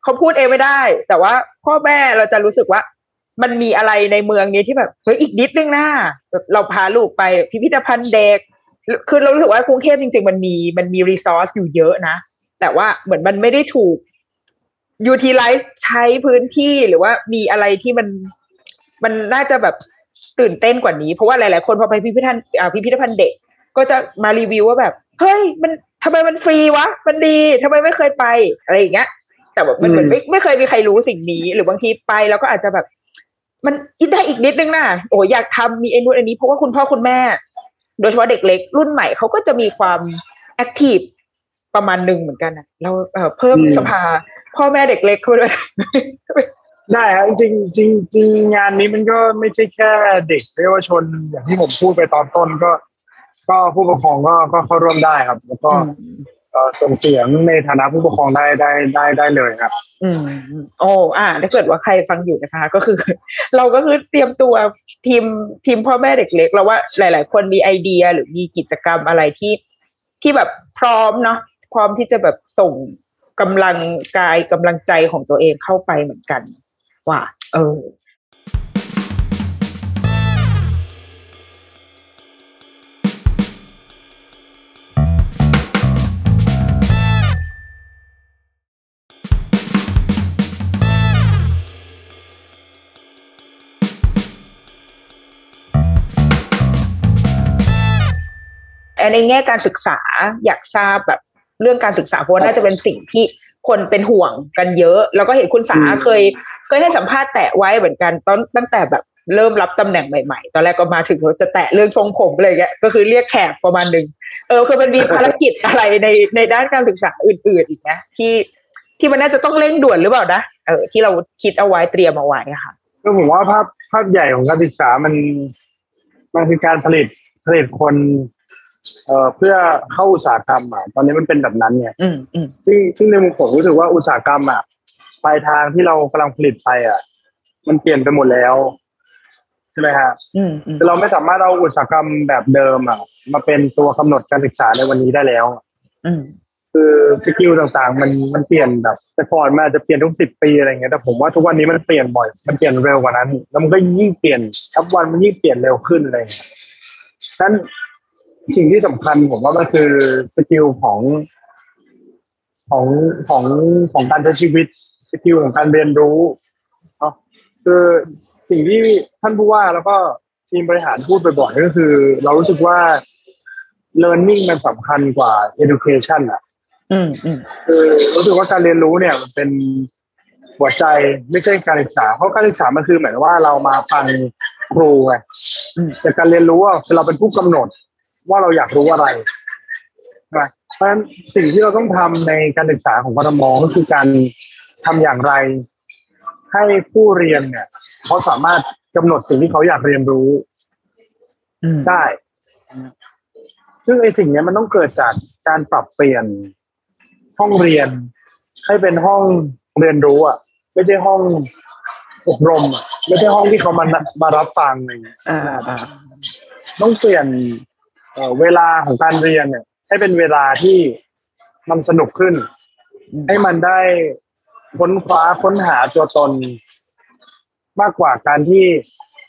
เขาพูดเองไม่ได้ แต่ว่าพ่อแม่เราจะรู้สึกว่า มันมีอะไรในเมืองนี้ที่แบบเฮ้ยอีกนิดนึงนะแบบเราพาลูกไปพิพิธภัณฑ์เด็กคือเรารู้สึกว่ากรุงเทพจริง ๆ มันมีมันมีรีซอสอยู่เยอะนะแต่ว่าเหมือนมันไม่ได้ถูกยูทีไลซ์ใช้พื้นที่หรือว่ามีอะไรที่มันมันน่าจะแบบตื่นเต้นกว่านี้ เพราะว่าหลาย ๆ คนพอไปพิพิธภัณฑ์อ่าพิพิธภัณฑ์เด็ก ก็จะมารีวิวว่าแบบ เฮ้ย มัน ทำไมมันฟรีวะ มันดีทำไมไม่เคยไปอะไรอย่างเงี้ย แต่แบบมันเหมือนไม่ไม่เคยมีใครรู้สิ่งนี้ หรือบางทีไปแล้วก็อาจจะแบบ มันอินได้อีกนิดนึงนะโอ้อยากทำมีไอ้นู่นอันนี้เพราะว่าคุณพ่อคุณแม่ โดยเฉพาะเด็กเล็ก รุ่นใหม่เขาก็จะมีความแอคทีฟประมาณหนึ่งเหมือนกันนะเราเอ่อเพิ่มอืมสภา พ่อแม่เด็กเล็กเข้าไปด้วยได้ฮะจริงจริงจริงงานนี้มันก็ไม่ใช่แค่เด็กเยาวชนอย่างที่ผมพูดไปตอนต้นก็ ก็ผู้ปกครองก็ก็เข้าร่วมได้ครับ แล้วก็เอ่อส่งเสียงในฐานะผู้ปกครองได้ได้ได้ได้เลยครับ อืมโอ้อ่าถ้าเกิดว่าใครฟังอยู่นะคะ ก็คือ เราก็คือเตรียมตัวทีมทีมพ่อแม่เด็กเล็กเราว่าหลาย ๆ คนมีไอเดียหรือมีกิจกรรมอะไรที่ที่แบบพร้อมเนาะพร้อมที่จะแบบส่งกำลังกายกำลังใจของตัวเองเข้าไปเหมือนกัน ว่า เออ ในแง่การศึกษาอยากทราบแบบเรื่องการศึกษาเพราะว่าน่าจะเป็นสิ่งที่คนเป็นห่วงกันเยอะ แล้วก็เห็นคุณสาอืมเคย เคยให้สัมภาษณ์แตะไว้เหมือนกันตอนตั้งแต่แบบเริ่มรับตำแหน่งใหม่ๆ ตอนแรกก็มาถึงเราจะแตะเรื่องทรงผมเลยแกก็คือเรียกแขกประมาณหนึ่งเออคือมันมีภารกิจอะไรในในด้านการศึกษาอื่น ๆ อีกนะที่ที่มันน่าจะต้องเร่งด่วนหรือเปล่านะเออที่เราคิดเอาไว้เตรียมเอาไว้อะค่ะก็ผมว่าภาพภาพใหญ่ของการศึกษามันมันคือการผลิตผลิตคน เอ่อเพื่อเข้าอุตสาหกรรมอะตอนนี้มันเป็นแบบนั้นไงอืมอืมซึ่งซึ่งในมุมผมรู้สึกว่าอุตสาหกรรมอะปลายทางที่เรากำลังผลิตไปอะ มันเปลี่ยนไปหมดแล้วใช่ไหมฮะอืมอืมคือเราไม่สามารถเอาอุตสาหกรรมแบบเดิมอะ มาเป็นตัวกำหนดการศึกษาในวันนี้ได้แล้วอืมคือสกิลต่างๆ มันมันเปลี่ยนแบบแต่ก่อนมันอาจจะเปลี่ยนทุกสิบปีอะไรเงี้ยแต่ผมว่าทุกวันนี้มันเปลี่ยนบ่อย มันเปลี่ยนเร็วกว่านั้น แล้วมันก็ยิ่งเปลี่ยนทุกวันมันยิ่งเปลี่ยนเร็วขึ้นอะไรเงี้ยฉะนั้น สิ่งที่สำคัญผมว่ามันคือ skill ของของของของการใช้ชีวิต skill ของการเรียนรู้เนาะคือสิ่งที่ท่านผู้ว่าแล้วก็ทีมบริหารพูดบ่อยๆก็คือ เรารู้สึกว่า learning มันสำคัญกว่า education อะอืมอืมคือรู้สึกว่าการเรียนรู้เนี่ยมันเป็นหัวใจไม่ใช่การศึกษา เพราะการศึกษามันคือหมายถึงว่าเรามาฟังครูไงอืมแต่การเรียนรู้อะคือเราเป็นผู้กำหนด ว่าเราอยากรู้อะไรใช่ไหมเพราะฉะนั้นสิ่งที่เราต้องทำในการศึกษาของกทมก็คือการทำอย่างไร ให้ผู้เรียนเนี่ยเขาสามารถกำหนดสิ่งที่เขาอยากเรียนรู้อืมได้ ซึ่งไอ้สิ่งเนี้ยมันต้องเกิดจากการปรับเปลี่ยนห้องเรียน ให้เป็นห้องเรียนรู้อะ ไม่ใช่ห้องอบรมอะไม่ใช่ห้องที่เขามามารับฟังอะไรอย่างเงี้ยอ่าอ่าต้องเปลี่ยน เอ่อเวลาของการเรียนเนี่ย ให้เป็นเวลาที่มันสนุกขึ้น ให้มันได้ค้นคว้าค้นหาตัวตน มากกว่าการที่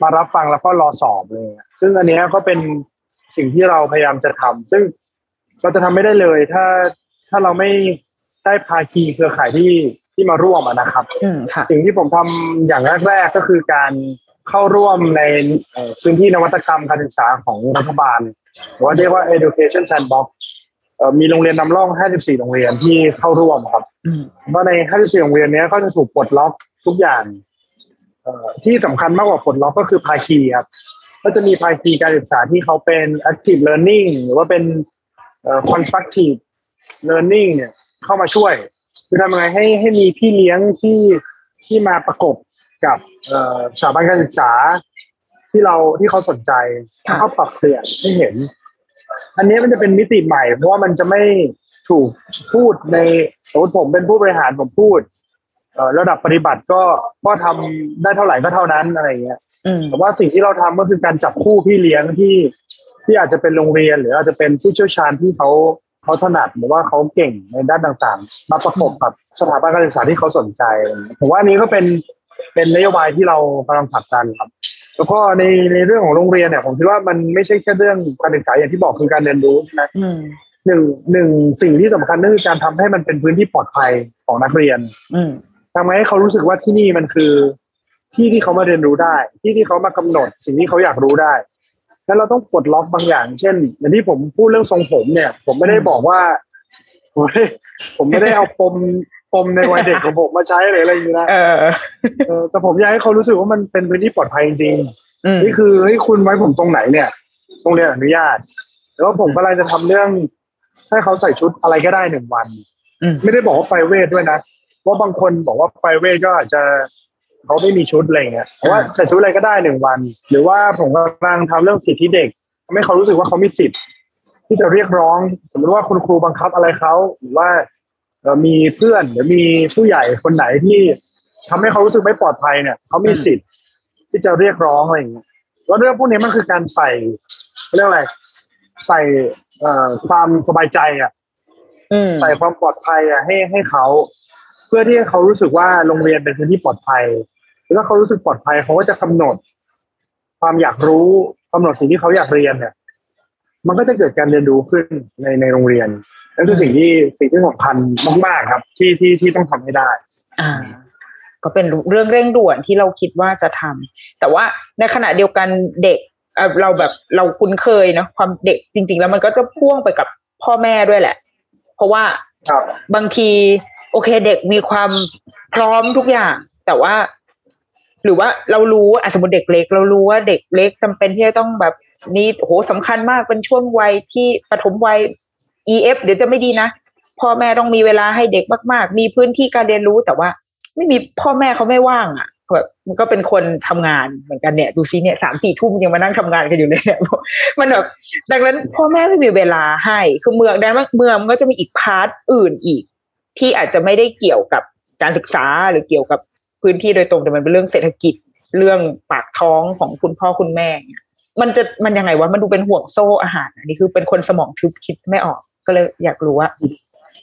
มารับฟังแล้วก็รอสอบเลยอะซึ่งอันเนี้ยก็เป็นสิ่งที่เราพยายามจะทำซึ่งเราจะทำไม่ได้เลย ถ้าถ้าเราไม่ได้ภาคีเครือข่ายที่ที่มาร่วมอะนะครับอืมค่ะสิ่งที่ผมทำอย่างแรกๆก็คือการ เข้าร่วมในเอ่อพื้นที่นวัตกรรมการศึกษาของรัฐบาลหรือว่าเรียกว่า education sandbox เอ่อมีโรงเรียนนำร่อง 54 โรงเรียนที่เข้าร่วมครับอืมเพราะใน 54 โรงเรียนเนี้ยก็จะถูกปลดล็อกทุกอย่างเอ่อที่สำคัญมากกว่าปลดล็อกก็คือภาคีครับ ก็จะมีภาคีการศึกษาที่เขาเป็น active learning หรือว่าเป็นเอ่อ constructive learning เนี่ยเข้ามาช่วยคือทำยังไงให้ให้มีพี่เลี้ยงที่ที่มาประกบ กับเอ่อสถาบันการศึกษาที่เราที่เขาสนใจค่ะเขาปรับเปลี่ยนให้เห็น อันนี้มันจะเป็นมิติใหม่ เพราะว่ามันจะไม่ถูกพูดในสมมติผมเป็นผู้บริหารผมพูดเอ่อระดับปฏิบัติก็ก็ทำได้เท่าไหร่ก็เท่านั้นอะไรอย่างเงี้ยอืมแต่ว่าสิ่งที่เราทำก็คือการจับคู่พี่เลี้ยงที่ที่อาจจะเป็นโรงเรียน หรืออาจจะเป็นผู้เชี่ยวชาญที่เขาเขาถนัดหรือว่าเขาเก่งในด้านต่างๆ มาประกบกับสถาบันการศึกษาที่เขาสนใจผมว่าอันนี้ก็เป็น เป็นนโยบายที่เรากำลังผลักดันครับ แล้วก็ในในเรื่องของโรงเรียนเนี่ยผมคิดว่ามันไม่ใช่แค่เรื่องการศึกษาอย่างที่บอกคือการเรียนรู้นะอืมหนึ่งหนึ่งสิ่งที่สำคัญนั่นคือการทำให้มันเป็นพื้นที่ปลอดภัยของนักเรียน อืมทำให้เขารู้สึกว่าที่นี่มันคือที่ที่เขามาเรียนรู้ได้ ที่ที่เขามากำหนด สิ่งที่เขาอยากรู้ได้แล้วเราต้องปลดล็อกบางอย่าง เช่นอย่างที่ผมพูดเรื่องทรงผมเนี่ย ผมไม่ได้บอกว่าผมไม่ได้ผมไม่ได้เอาปม ปมในวัยเด็กของผมมาใช้หรืออะไรอย่างนี้นะเออเออแต่ผมอยากให้เขารู้สึกว่ามันเป็นพื้นที่ปลอดภัยจริงอืมๆนี่คือเฮ้ยคุณไว้ผมตรงไหนเนี่ยโรงเรียนอนุญาตแล้วผมกำลังจะทำเรื่อง ให้เขาใส่ชุดอะไรก็ได้หนึ่งวันอืมไม่ได้บอกว่าไปเวทด้วยนะว่าบางคนบอกว่าไปเวทก็อาจจะเขาไม่มีชุดอะไรเงี้ยเพราะว่าใส่ชุดอะไรก็ได้หนึ่งวัน หรือว่าผมกำลังทำเรื่องสิทธิเด็กทำให้เขารู้สึกว่าเขามีสิทธิ์ที่จะเรียกร้อง สมมติว่าคุณครูบังคับอะไรเขาหรือว่า เอ่อมีเพื่อนหรือมีผู้ใหญ่คนไหนที่ทำให้เขารู้สึกไม่ปลอดภัยเนี่ยเขามีสิทธิ์ที่จะเรียกร้องอะไรอย่างเงี้ยแล้วเรื่องพวกนี้มันคือการใส่เขาเรียกอะไร ใส่เอ่อความสบายใจอะอืมใส่ความปลอดภัยอะให้ให้เขาเพื่อที่ให้เขารู้สึกว่าโรงเรียนเป็นพื้นที่ปลอดภัยแล้วถ้าเขารู้สึกปลอดภัยเขาก็จะกำหนด ความอยากรู้กำหนดสิ่งที่เขาอยากเรียนเนี่ย มันก็จะเกิดการเรียนรู้ขึ้นในในโรงเรียน นั่นคือสิ่งที่สิ่งที่สำคัญมากๆครับ ที่ที่ที่ต้องทำให้ได้ อ่า ก็เป็นเรื่องเร่งด่วนที่เราคิดว่าจะทำแต่ว่าในขณะเดียวกันเด็กเอ่อเราแบบเราคุ้นเคยเนาะความเด็กจริง ๆ แล้วมันก็จะพ่วงไปกับพ่อแม่ด้วยแหละ เพราะว่าครับบางที โอเคเด็กมีความพร้อมทุกอย่าง แต่ว่า หรือว่าเรารู้อะสมมติเด็กเล็ก เรารู้ว่าเด็กเล็กจำเป็นที่จะต้องแบบนี่โหสำคัญมากเป็นช่วงวัยที่ปฐมวัย EF เดี๋ยวจะไม่ดีนะพ่อแม่ต้องมีเวลาให้เด็กมาก ๆ มีพื้นที่การเรียนรู้แต่ว่า ไม่มีพ่อแม่เขาไม่ว่างอะแบบมันก็เป็นคนทำงานเหมือนกันเนี่ย ดูซิเนี่ยสามสี่ทุ่มยังมานั่งทำงานกันอยู่เลยเนี่ยมันแบบดังนั้นพ่อแม่ไม่มีเวลาให้คือเมืองดังนั้นเมืองมันก็จะมีอีกพาร์ทอื่นอีก ที่อาจจะไม่ได้เกี่ยวกับการศึกษาหรือเกี่ยวกับพื้นที่โดยตรงแต่มันเป็นเรื่องเศรษฐกิจเรื่องปากท้องของคุณพ่อคุณแม่เนี่ยมันจะมันยังไงวะมันดูเป็นห่วงโซ่อาหารอันนี้คือเป็นคนสมองทึบคิดไม่ออก ก็เลยอยากรู้ว่า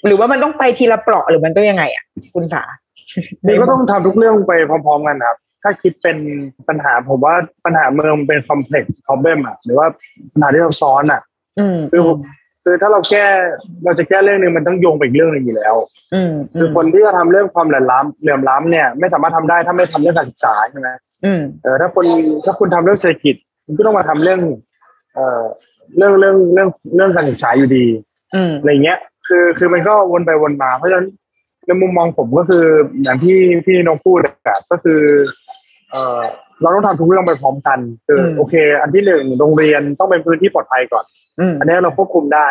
หรือว่ามันต้องไปทีละเปราะหรือมันต้องยังไงอะ คุณสานี่ก็ต้องทำทุกเรื่องไปพร้อมๆกันครับ ถ้าคิดเป็นปัญหาผมว่าปัญหาเมืองมันเป็น complex problem อะหรือว่าปัญหาที่เราซ้อนอะอืมคือผมคือถ้าเราแก้เราจะแก้เรื่องหนึ่งมันต้องโยงไปอีกเรื่องหนึ่งอยู่แล้วอืมคือคนที่จะทำเรื่องความเหลื่อมล้ำเหลื่อมล้ำเนี่ย ไม่สามารถทำได้ถ้าไม่ทำเรื่องการศึกษาใช่ไหมอืมเออถ้าคนถ้าคุณทำเรื่องเศรษฐกิจคุณก็ต้องมาทำเรื่อง เอ่อเรื่องเรื่องเรื่องเรื่องการศึกษาอยู่ดี อืมอะไรเงี้ย คือคือมันก็วนไปวนมา เพราะฉะนั้นในมุมมองผมก็คืออย่างที่ที่น้องพูดอะก็คือ เอ่อเราต้องทำทุกเรื่องไปพร้อมกัน คืออมโอเค อันที่หนึ่งโรงเรียนต้องเป็นพื้นที่ปลอดภัยก่อนอืมอันนี้เราควบคุมได้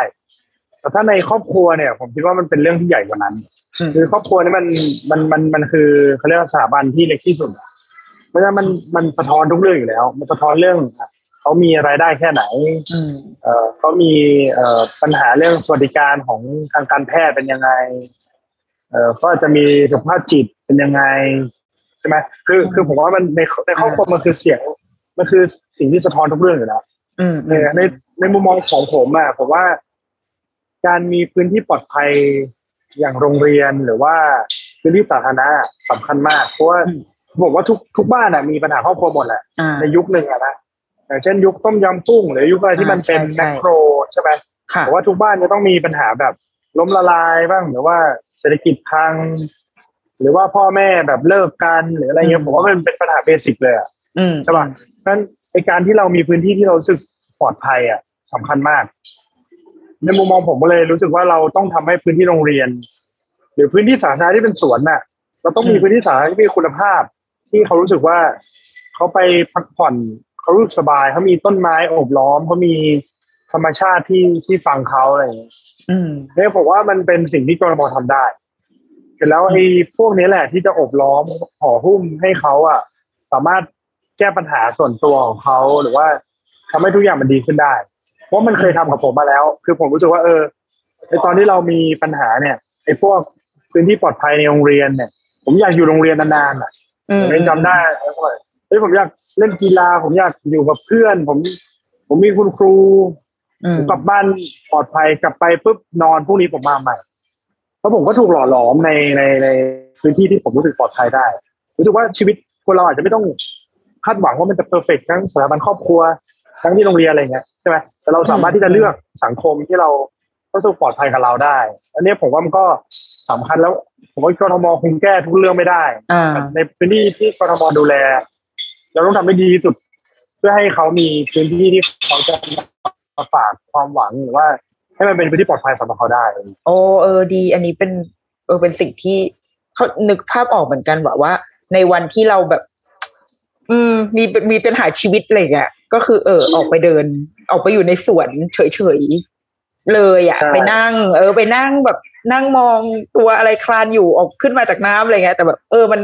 แต่ถ้าในครอบครัวเนี่ย ผมคิดว่ามันเป็นเรื่องที่ใหญ่กว่านั้นอืมคือครอบครัวนี่มันมันมันมันคือเขาเรียกว่าสถาบันที่เล็กที่สุดอะเพราะฉะนั้นมันมันสะท้อนทุกเรื่องอยู่แล้ว มันสะท้อนเรื่องอะ เขามีรายได้แค่ไหนอืมเอ่อเขามีเอ่อปัญหาเรื่องสวัสดิการของทางการแพทย์เป็นยังไง เอ่อก็จะมีสุขภาพจิตเป็นยังไงใช่ไหมคือคือผมว่ามันในในครอบครัวมันคือเสียงมันคือสิ่งที่สะท้อนทุกเรื่องอยู่แล้วอืมในในในมุมมองของผมอะผมว่า การมีพื้นที่ปลอดภัยอย่างโรงเรียนหรือว่าพื้นที่สาธารณะสำคัญมาก เพราะว่าผมว่าทุกทุกบ้านอะมีปัญหาครอบครัวหมดแหละอ่าในยุคหนึ่งอะนะ อย่างเช่นยุคต้มยำกุ้งหรือยุคอะไรที่มันเป็นอ่าใช่ใช่แมคโครใช่ไหมค่ะผมว่าทุกบ้านจะต้องมีปัญหาแบบล้มละลายบ้างหรือว่าเศรษฐกิจพัง หรือว่าพ่อแม่แบบเลิกกันหรืออะไรเงี้ยผมว่ามันเป็นปัญหาเบสิกเลยอะอืมใช่ป่ะเพราะฉะนั้นไอการที่เรามีพื้นที่ที่เรารู้สึกปลอดภัยอะสำคัญมาก ในมุมมองผมก็เลยรู้สึกว่าเราต้องทำให้พื้นที่โรงเรียน หรือพื้นที่สาธารณะที่เป็นสวนน่ะ เราต้องมีอืมพื้นที่สาธารณะที่มีคุณภาพ ที่เขารู้สึกว่าเขาไปพักผ่อน เขารู้สึกสบายเขามีต้นไม้โอบล้อมเขามีธรรมชาติที่ที่ฟังเขาอะไรอย่างเงี้ยอืมเนี่ยผมว่ามันเป็นสิ่งที่กรมทำได้เสร็จแล้วไอ้พวกนี้แหละที่จะอบล้อมห่อหุ้มให้เขาอะ สามารถแก้ปัญหาส่วนตัวของเขาหรือว่าทำให้ทุกอย่างมันดีขึ้นได้ เพราะมันเคยทำกับผมมาแล้ว คือผมรู้สึกว่าเออในตอนที่เรามีปัญหาเนี่ยไอ้พวกพื้นที่ปลอดภัยในโรงเรียนเนี่ย ผมอยากอยู่โรงเรียนนานๆอะอืมผมยังจำได้แล้วก็เฮ้ยผมอยากเล่นกีฬา ผมอยากอยู่กับเพื่อน ผม ผมมีคุณครูอืมผมกลับบ้านปลอดภัยกลับไปปุ๊บนอนพรุ่งนี้ผมมาใหม่แล้วผมก็ถูกหล่อหลอมในในในพื้นที่ที่ผมรู้สึกปลอดภัยได้รู้สึกว่าชีวิตคนเราอาจจะไม่ต้องคาดหวังว่ามันจะเพอร์เฟกทั้งสถาบันครอบครัวทั้งที่โรงเรียนอะไรเงี้ยใช่ไหมแต่เราสามารถที่จะเลือกสังคมที่เรารู้สึกปลอดภัยกับเราได้ อันนี้ผมว่ามันก็สำคัญแล้ว ผมว่ากทมคงแก้ทุกเรื่องไม่ได้อ่าในพื้นที่ที่กทมดูแล เราต้องทำให้ดีที่สุด เพื่อให้เขามีพื้นที่ที่เขาจะมาฝากความหวังหรือว่า ให้มันเป็นพื้นที่ปลอดภัยสำหรับเขาได้ โอ้เออดี อันนี้เป็นเออเป็นสิ่งที่เขานึกภาพออกเหมือนกันว่าว่า ในวันที่เราแบบ อืม มีมีปัญหาชีวิตอะไรอย่างเงี้ยก็คือเออออกไปเดิน ออกไปอยู่ในสวนเฉยๆเลยอะใช่ไปนั่ง เออ ไปนั่งแบบนั่งมองตัวอะไรคลานอยู่ออกขึ้นมาจากน้ำอะไรเงี้ยแต่แบบ เออมัน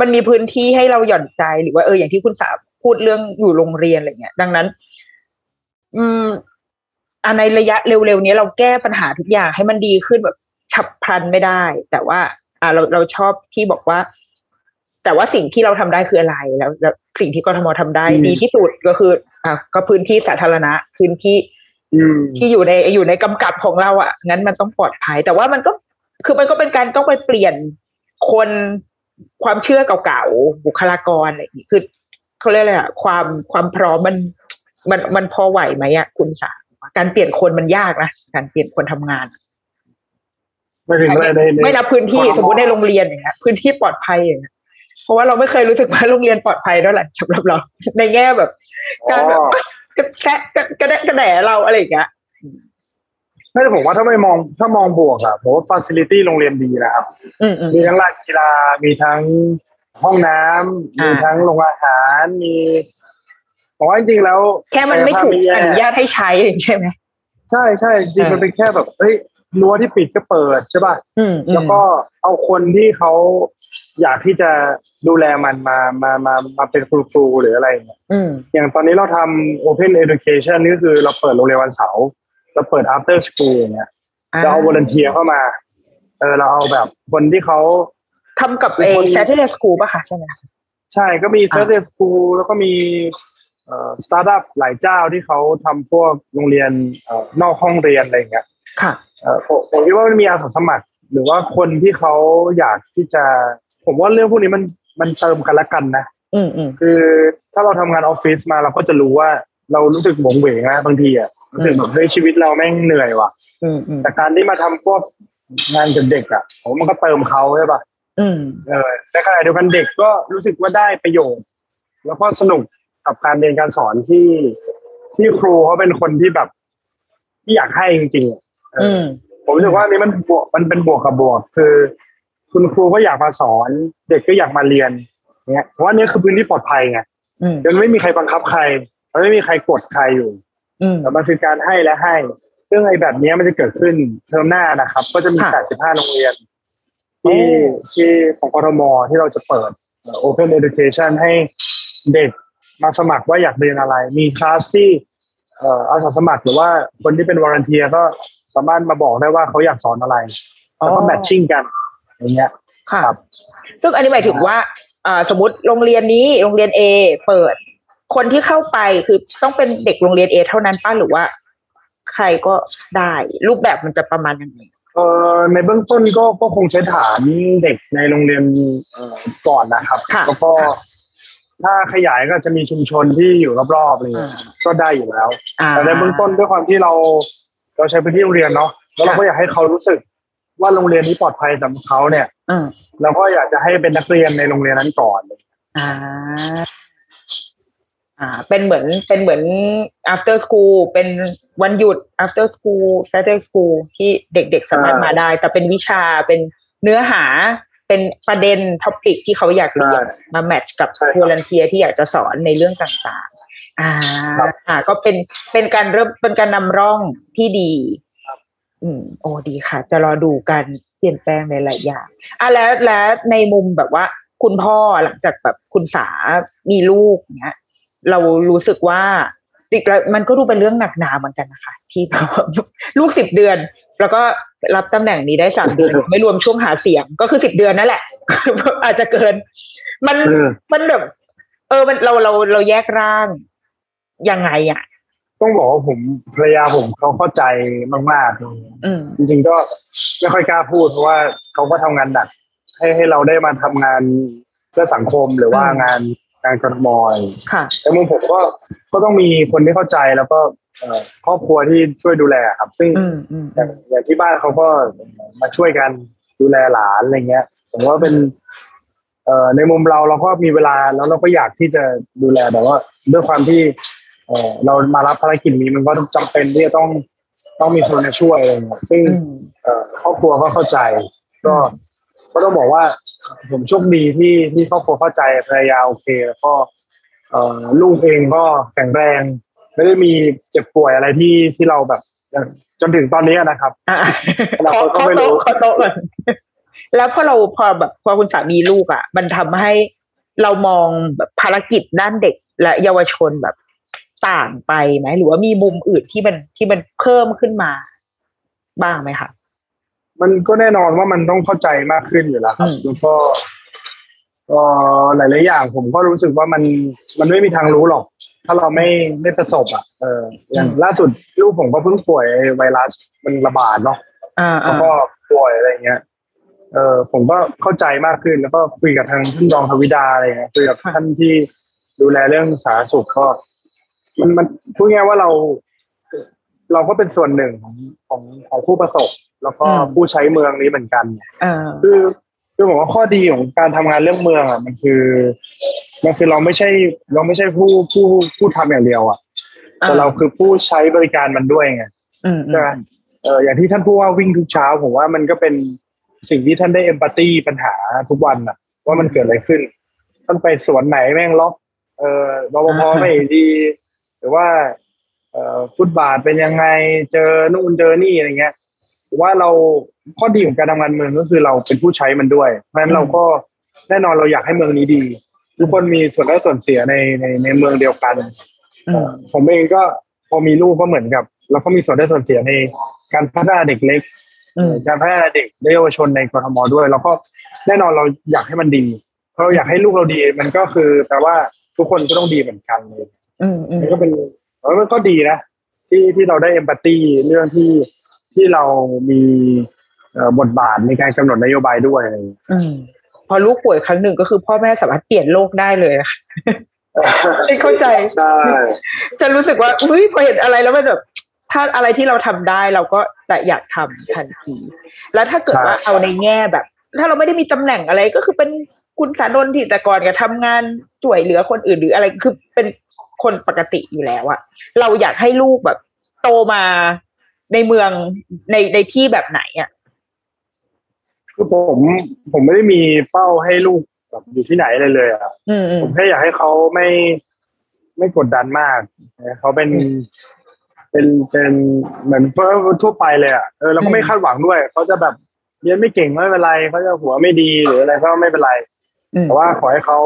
มันมีพื้นที่ให้เราหย่อนใจหรือว่าเอออย่างที่คุณสาพูดเรื่องอยู่โรงเรียนอะไรเงี้ย ดังนั้น อืมอันในระยะเร็วๆนี้เราแก้ปัญหาทุกอย่างให้มันดีขึ้นแบบฉับพลันไม่ได้ แต่ว่า อ่าเราเราชอบที่บอกว่า แต่ว่าสิ่งที่เราทำได้คืออะไรแล้วแล้วสิ่งที่กทมทำได้อืมดีที่สุดก็คือ อะก็พื้นที่สาธารณะพื้นที่อืมที่อยู่ในอยู่ในกำกับของเราอะงั้นมันต้องปลอดภัย แต่ว่ามันก็คือมันก็เป็นการต้องไปเปลี่ยนคน ความเชื่อเก่าๆบุคลากรอะไรอย่างนี้คือเขาเรียกอะไรอะความความพร้อมมันมันมันพอไหวไหมอะคุณสาการเปลี่ยนคนมันยากนะการเปลี่ยนคนทำงานไม่ถึงในในในไม่นับพื้นที่กทมสมมติในโรงเรียนอย่างเงี้ยพื้นที่ปลอดภัยอย่างเงี้ยเพราะว่าเราไม่เคยรู้สึกว่าโรงเรียนปลอดภัยเท่าไหร่สำหรับเราในแง่แบบ การแบบอ๋อกระแทะกระแดะกระแดะเราอะไรอย่างเงี้ย ไม่แต่ผมว่าถ้าไม่มองถ้ามองบวกอะผมว่าฟ a ซิลิตี้โรงเรียนดีนะครับอืมอืมมีทั้งลานกีฬามีทั้งห้องน้ำอ่ามีมีทั้งโรงอาหารมีผมว่าจริงๆแล้ว แค่มันไม่ถูกแย่อนุญาตให้ใช้ใช่ไหมใช่ใช่จริงๆอ่ามัมันเป็นแค่แบบเฮ้ยรั้วที่ปิดก็เปิดใช่ป่ะอืมอืมแล้วก็เอาคนที่เขาอยากที่จะดูแลมันมามามามาเป็นครูครูหรืออะไรอย่างเงี้ยอืมอย่างตอนนี้เราทำ Open Education นี่ก็คือเราเปิดโรงเรียนวันเสาร์ เราเปิด After School อย่างเงี้ยเราเอา volunteer เข้ามา เออเราเอาแบบคนที่เขาทำกับเป็นเอ่อคน Saturday School ป่ะคะใช่ไหมใช่ก็มีอ่า Saturday School แล้วก็มีเอ่อสตาร์ทอัพหลายเจ้าที่เขาทำพวกโรงเรียนเอ่อนอกห้องเรียนอะไรอย่างเงี้ยค่ะเอ่อผมผมคิดว่ามันมีอาสาสมัคร หรือว่าคนที่เขาอยากที่จะ ผมว่าเรื่องพวกนี้มันมันเติมกันละกันนะอืมอืมคือถ้าเราทำงานออฟฟิศมาเราก็จะรู้ว่าเรารู้สึกหวงเหวงนะบางทีอะ รู้สึกแบบเฮ้ยชีวิตเราแม่งเหนื่อยว่ะอืมอืมแต่การที่มาทำพวกงานกับเด็กอะผมว่ามันก็เติมเขาใช่ปะอืมเออในขณะเดียวกันเด็กก็รู้สึกว่าได้ประโยชน์ แล้วก็สนุกกับการเรียนการสอนที่ที่ครูเขาเป็นคนที่แบบ ที่อยากให้จริงๆอะเอออือมผมรู้สึกว่าอันนี้มันบวกมันเป็นบวกกับบวก คือ คุณครูก็อยากมาสอน เด็กก็อยากมาเรียนเนี่ยเพราะว่าอันนี้คือพื้นที่ปลอดภัยไงอืมมันไม่มีใครบังคับใครมันไม่มีใครกดใครอยู่อืม แต่มันคือการให้และให้ ซึ่งไอ้แบบนี้มันจะเกิดขึ้นเทอมหน้านะครับ ก็จะมีค่ะ85 โรงเรียน ที่โอ้ที่ของกทมที่เราจะเปิดเอ่อ Open Education ให้เด็กมาสมัครว่าอยากเรียนอะไร มีคลาสที่เอ่ออาสาสมัครหรือว่าคนที่เป็นวอร์ n เทียก็สามารถมาบอกได้ว่าเขาอยากสอนอะไรแล้วก็แมทชิ่งกัน อย่างเงี้ยค่ะครับ ซึ่งอันนี้หมายถึงว่าอ่าสมมติโรงเรียนนี้โรงเรียน A เปิด คนที่เข้าไปคือต้องเป็นเด็กโรงเรียน A เท่านั้นป้าหรือว่า ใครก็ได้รูปแบบมันจะประมาณยังไงเอ่อในเบื้องต้นก็ก็คงใช้ฐานเด็กในโรงเรียนเอ่อก่อนนะครับค่ะแล้วก็ค่ะถ้าขยายก็จะมีชุมชนที่อยู่รอบๆอะไรเงี้ยอ่าก็ได้อยู่แล้วอ่าแต่ในเบื้องต้นด้วยความที่เราเราใช้พื้นที่โรงเรียนเนาะแล้วเราค่ะก็อยากให้เขารู้สึกว่าโรงเรียนนี้ปลอดภัยสำหรับเขาเนี่ยอืมเราก็อยากจะให้เป็นนักเรียนในโรงเรียนนั้นก่อนอ่า อ่า เป็นเหมือนเป็นเหมือน after school เป็นวันหยุด after school Saturday school ที่เด็กๆสามารถอ่ามมาได้ แต่เป็นวิชาเป็นเนื้อหาเป็นประเด็น topic ที่เขาอยากเรียนใช่มา match กับใช่ครับ volunteer ที่อยากจะสอนในเรื่องต่างๆ อ่าครับอ่า ก็เป็นเป็นการเริ่มเป็นการนำร่องที่ดี อืมโอ้ดีค่ะ จะรอดูการเปลี่ยนแปลงในหลายอย่างอะแล้วแล้วในมุมแบบว่า คุณพ่อหลังจากแบบคุณสามีลูกเนี้ย เรารู้สึกว่าจริงๆแล้วมันก็ดูเป็นเรื่องหนักหนาเหมือนกันนะคะ ที่แบบว่าลูกสิบเดือน แล้วก็รับตำแหน่งนี้ได้สามเดือน ไม่รวมช่วงหาเสียงก็คือสิบเดือนนั่นแหละ อาจจะเกิน มันเออมันแบบเออมันเราเราเราแยกร่างยังไงอะ ต้องบอกว่าผมภรรยาผมเขาเข้าใจมากๆอืมจริงๆก็ไม่ค่อยกล้าพูดเพราะว่าเขาก็ทำงานหนักให้ให้เราได้มาทำงานเพื่อสังคมหรือว่าอืมงาน งานกรทมอะไรอย่างเงี้ยค่ะแต่มุมผมก็ก็ต้องมีคนที่เข้าใจแล้วก็เอ่อครอบครัวที่ช่วยดูแลครับ ซึ่งอืมอืมอย่างอย่างที่บ้านเขาก็มาช่วยกันดูแลหลานอะไรเงี้ยผมว่าเป็นเอ่อในมุมเราเราก็มีเวลาแล้วเราก็อยากที่จะดูแลแต่ว่าด้วยความที่เอ่อเรามารับภารกิจนี้มันก็จำเป็นที่จะต้องต้องมีคนมาช่วยอะไรเงี้ยซึ่งอืมเอ่อครอบครัวก็เข้าใจ ก็ก็ต้องบอกว่า ผมโชคดีที่ที่ครอบครัวเข้าใจภรรยาโอเค แล้วก็เอ่อลูกเองก็แข็งแรง ไม่ได้มีเจ็บป่วยอะไรที่ที่เราแบบ จนถึงตอนนี้นะครับอะเราขอก็ขอไม่รู้โต๊ะขอโต๊ะก่อนแล้วพอเราพอแบบพอคุณสามีลูกอะ มันทำให้เรามองแบบภารกิจด้านเด็กและเยาวชนแบบต่างไปไหมหรือว่ามีมุมอื่นที่มันที่มันเพิ่มขึ้นมา บ้างไหมคะ มันก็แน่นอนว่ามันต้องเข้าใจมากขึ้นอยู่แล้วครับอืมแล้วก็เอ่อหลายๆอย่างผมก็รู้สึกว่ามันมันไม่มีทางรู้หรอก ถ้าเราไม่ไม่ประสบ อะเอออย่างล่าสุดลูกผมก็เพิ่งป่วยไอ้ไวรัสมันระบาดเนาะอ่าแล้วอ่าก็ป่วยอะไรเงี้ยเออผมก็เข้าใจมากขึ้นแล้วก็คุยกับทางท่านรองทวิดาอะไรเงี้ยคุยกับท่านที่ดูแลเรื่องสาธารณสุขก็มันมันพูดง่ายๆว่าเรา เราก็เป็นส่วนหนึ่งของของของผู้ประสบ แล้วก็ผู้ใช้เมืองนี้เหมือนกันอ่าคือคือผมว่าข้อดีของการทำงานเรื่องเมืองอะมันคือมันคือเราไม่ใช่ เราไม่ใช่ผู้ผู้ผู้ทำอย่างเดียว อะ แต่เราคือผู้ใช้บริการมันด้วยไงอืมอืใช่ไหมมเอออย่างที่ท่านพูดว่าวิ่งทุกเช้าผมว่ามันก็เป็นสิ่งที่ท่านได้เอมพัตตีปัญหาทุกวันอะ ว่ามันเกิดอะไรขึ้น ท่านไปสวนไหนแม่งล็อกเออรปภไม่ดีหรือว่า เอ่อฟุตบาทเป็นยังไงเจอนู่นเจอนี่อะไรเงี้ยผม ว่าเราข้อดีของการทำงานเมืองก็คือเราเป็นผู้ใช้มันด้วย เพราะฉะนั้นเราก็แน่นอนเราอยากให้เมืองนี้ดี ทุกคนมีส่วนได้ส่วนเสียในในในเมืองเดียวกันอืมผมเองก็พอมีลูกก็เหมือนกับเราก็มีส่วนได้ส่วนเสียในการพัฒนาเด็กเล็กอืมการพัฒนาเด็กและเยาวชนในกรทมด้วยเราก็แน่นอนเราอยากให้มันดีเพราะเราอยากให้ลูกเราดี มันก็คือแปลว่าทุกคนก็ต้องดีเหมือนกันเลยอืมอืมมันก็เป็นเออมันก็ดีนะที่ที่เราได้เอมพัตตีเรื่องที่ ที่เรามีเอ่อบทบาทในการกำหนดนโยบายด้วยอะไรอย่างเงี้ยอืมพอลูกป่วยครั้งหนึ่งก็คือพ่อแม่สามารถเปลี่ยนโลกได้เลยนะคะไม่เข้าใจใช่จะรู้สึกว่าอุ้ยพอเห็นอะไรแล้วมันแบบถ้าอะไรที่เราทำได้เราก็จะอยากทำทันที แล้วถ้าเกิดว่าเอาในแง่แบบ ถ้าเราไม่ได้มีตำแหน่งอะไรก็คือเป็นคุณสานนท์ที่แต่ก่อนก็ทำงานช่วยเหลือคนอื่นหรืออะไรคือเป็นคนปกติอยู่แล้วอะเราอยากให้ลูกแบบ โตมา ในเมืองในในที่แบบไหนอะคือผมผมไม่ได้มีเป้าให้ลูกแบบอยู่ที่ไหนเลยเลยอะอืมอืผมมแค่อยากให้เขาไม่ไม่กดดันมากเขาเป็นเป็นเป็นเหมือนเพื่อทั่วไปเลยอะเออเราก็ไม่คาดหวังด้วยเขาจะแบบเรียนไม่เก่งไม่เป็นไรเขาจะหัวไม่ดีหรืออะไรก็ไม่เป็นไรอืมแต่ว่าขอให้เขา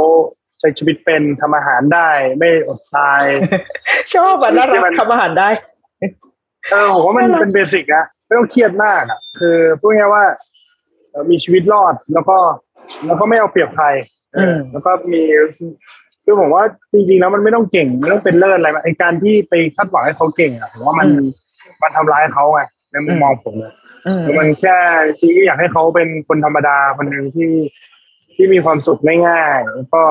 ใช้ชีวิตเป็นทำอาหารได้ ไม่อดตาย ชอบอะน่ารักที่มันทำอาหารได้ เออผมว่ามันน่ารักเป็นเบสิกนะไม่ต้องเครียดมากอะคือพูดง่ายๆว่าเอ่อมีชีวิตรอดแล้วก็ แล้วก็ไม่เอาเปรียบใครเออแล้วก็มีคือผมว่าจริงๆแล้วมันไม่ต้องเก่งไม่ต้องเป็นเลิศอะไรไอการที่ไปคาดหวังให้เขาเก่งอะผมว่ามันมันทำร้ายเขาไงในมุมมองผมนะอืมมันแค่จริงๆอยากให้เขาเป็นคนธรรมดาคนหนึ่งที่ที่มีความสุขง่ายๆแล้วก็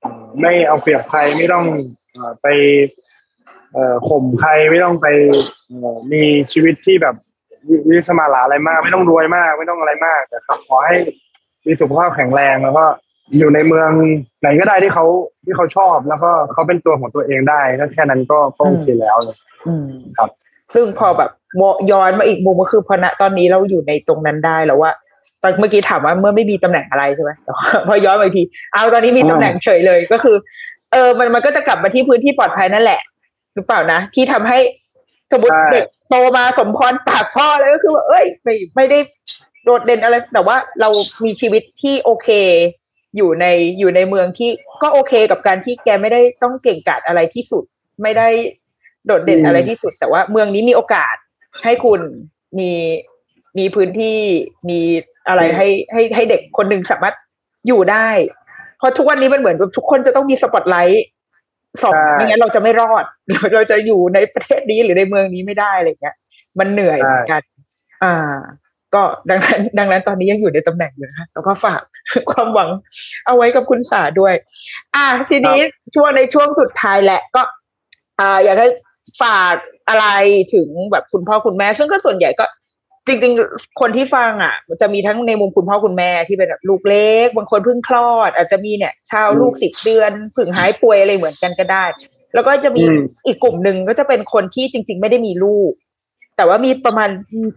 เอ่อไม่เอาเปรียบใครไม่ต้องเอ่อไป เอ่อข่มใครไม่ต้องไปเอ่อมีชีวิตที่แบบวิวิสมาลาอะไรมาก ไม่ต้องรวยมาก ไม่ต้องอะไรมากแต่ขอให้มีสุขภาพแข็งแรงแล้วก็อยู่ในเมืองไหนก็ได้ที่เขาที่เขาชอบแล้วก็เขาเป็นตัวของตัวเองได้ถ้าแค่นั้นก็ก็โอเคแล้วเลยอืมครับ ซึ่งพอแบบโมย้อนมาอีกมุมก็คือพอณตอนนี้เราอยู่ในตรงนั้นได้แล้วว่าตอนเมื่อกี้ถามว่าเมื่อไม่มีตำแหน่งอะไรใช่ไหมแต่ว่าพอย้อนมาอีกทีเอาตอนนี้มีตำแหน่งเฉยเลยก็คือ เออมันมันก็จะกลับมาที่พื้นที่ปลอดภัยนั่นแหละห รือเปล่านะ ที่ทำให้สมมติใช่เด็กโตมาสมพรปากพ่อเลยก็คือว่าเอ้ย ไม่ไม่ได้โดดเด่นอะไร แต่ว่าเรามีชีวิตที่โอเค อยู่ในอยู่ในเมืองที่ก็โอเคกับการที่แกไม่ได้ต้องเก่งกาจอะไรที่สุด ไม่ได้โดดเด่นอะไรที่สุด แต่ว่าเมืองนี้มีโอกาสให้คุณมีมีพื้นที่มีอะไรให้ให้ให้เด็กคนหนึ่งสามารถอยู่ได้ เพราะทุกวันนี้มันเหมือนแบบทุกคนจะต้องมีสปอตไลท์ สองใช่ไม่งั้นเราจะไม่รอดเราเราจะอยู่ในประเทศนี้หรือในเมืองนี้ไม่ได้อะไรเงี้ย มันเหนื่อยเหมือนกัน อ่า ก็ดังนั้น ดังนั้นตอนนี้ยังอยู่ในตำแหน่งอยู่นะคะแล้วก็ฝากความหวังเอาไว้กับคุณสาด้วย อ่าทีนี้ช่วงในช่วงสุดท้ายแหละก็ อ่า อยากให้ฝากอะไรถึงแบบคุณพ่อคุณแม่ ซึ่งก็ส่วนใหญ่ก็ จริง ๆ คนที่ฟังอะมันจะมีทั้งในมุมคุณพ่อคุณแม่ที่เป็นแบบลูกเล็ก บางคนเพิ่งคลอด อาจจะมีเนี่ย ชาวลูกสิบเดือนเพิ่งหายป่วยอะไรเหมือนกันก็ได้ แล้วก็จะมีอืมอีกกลุ่มหนึ่งก็จะเป็นคนที่จริง ๆ ไม่ได้มีลูก แต่ว่ามีประมาณ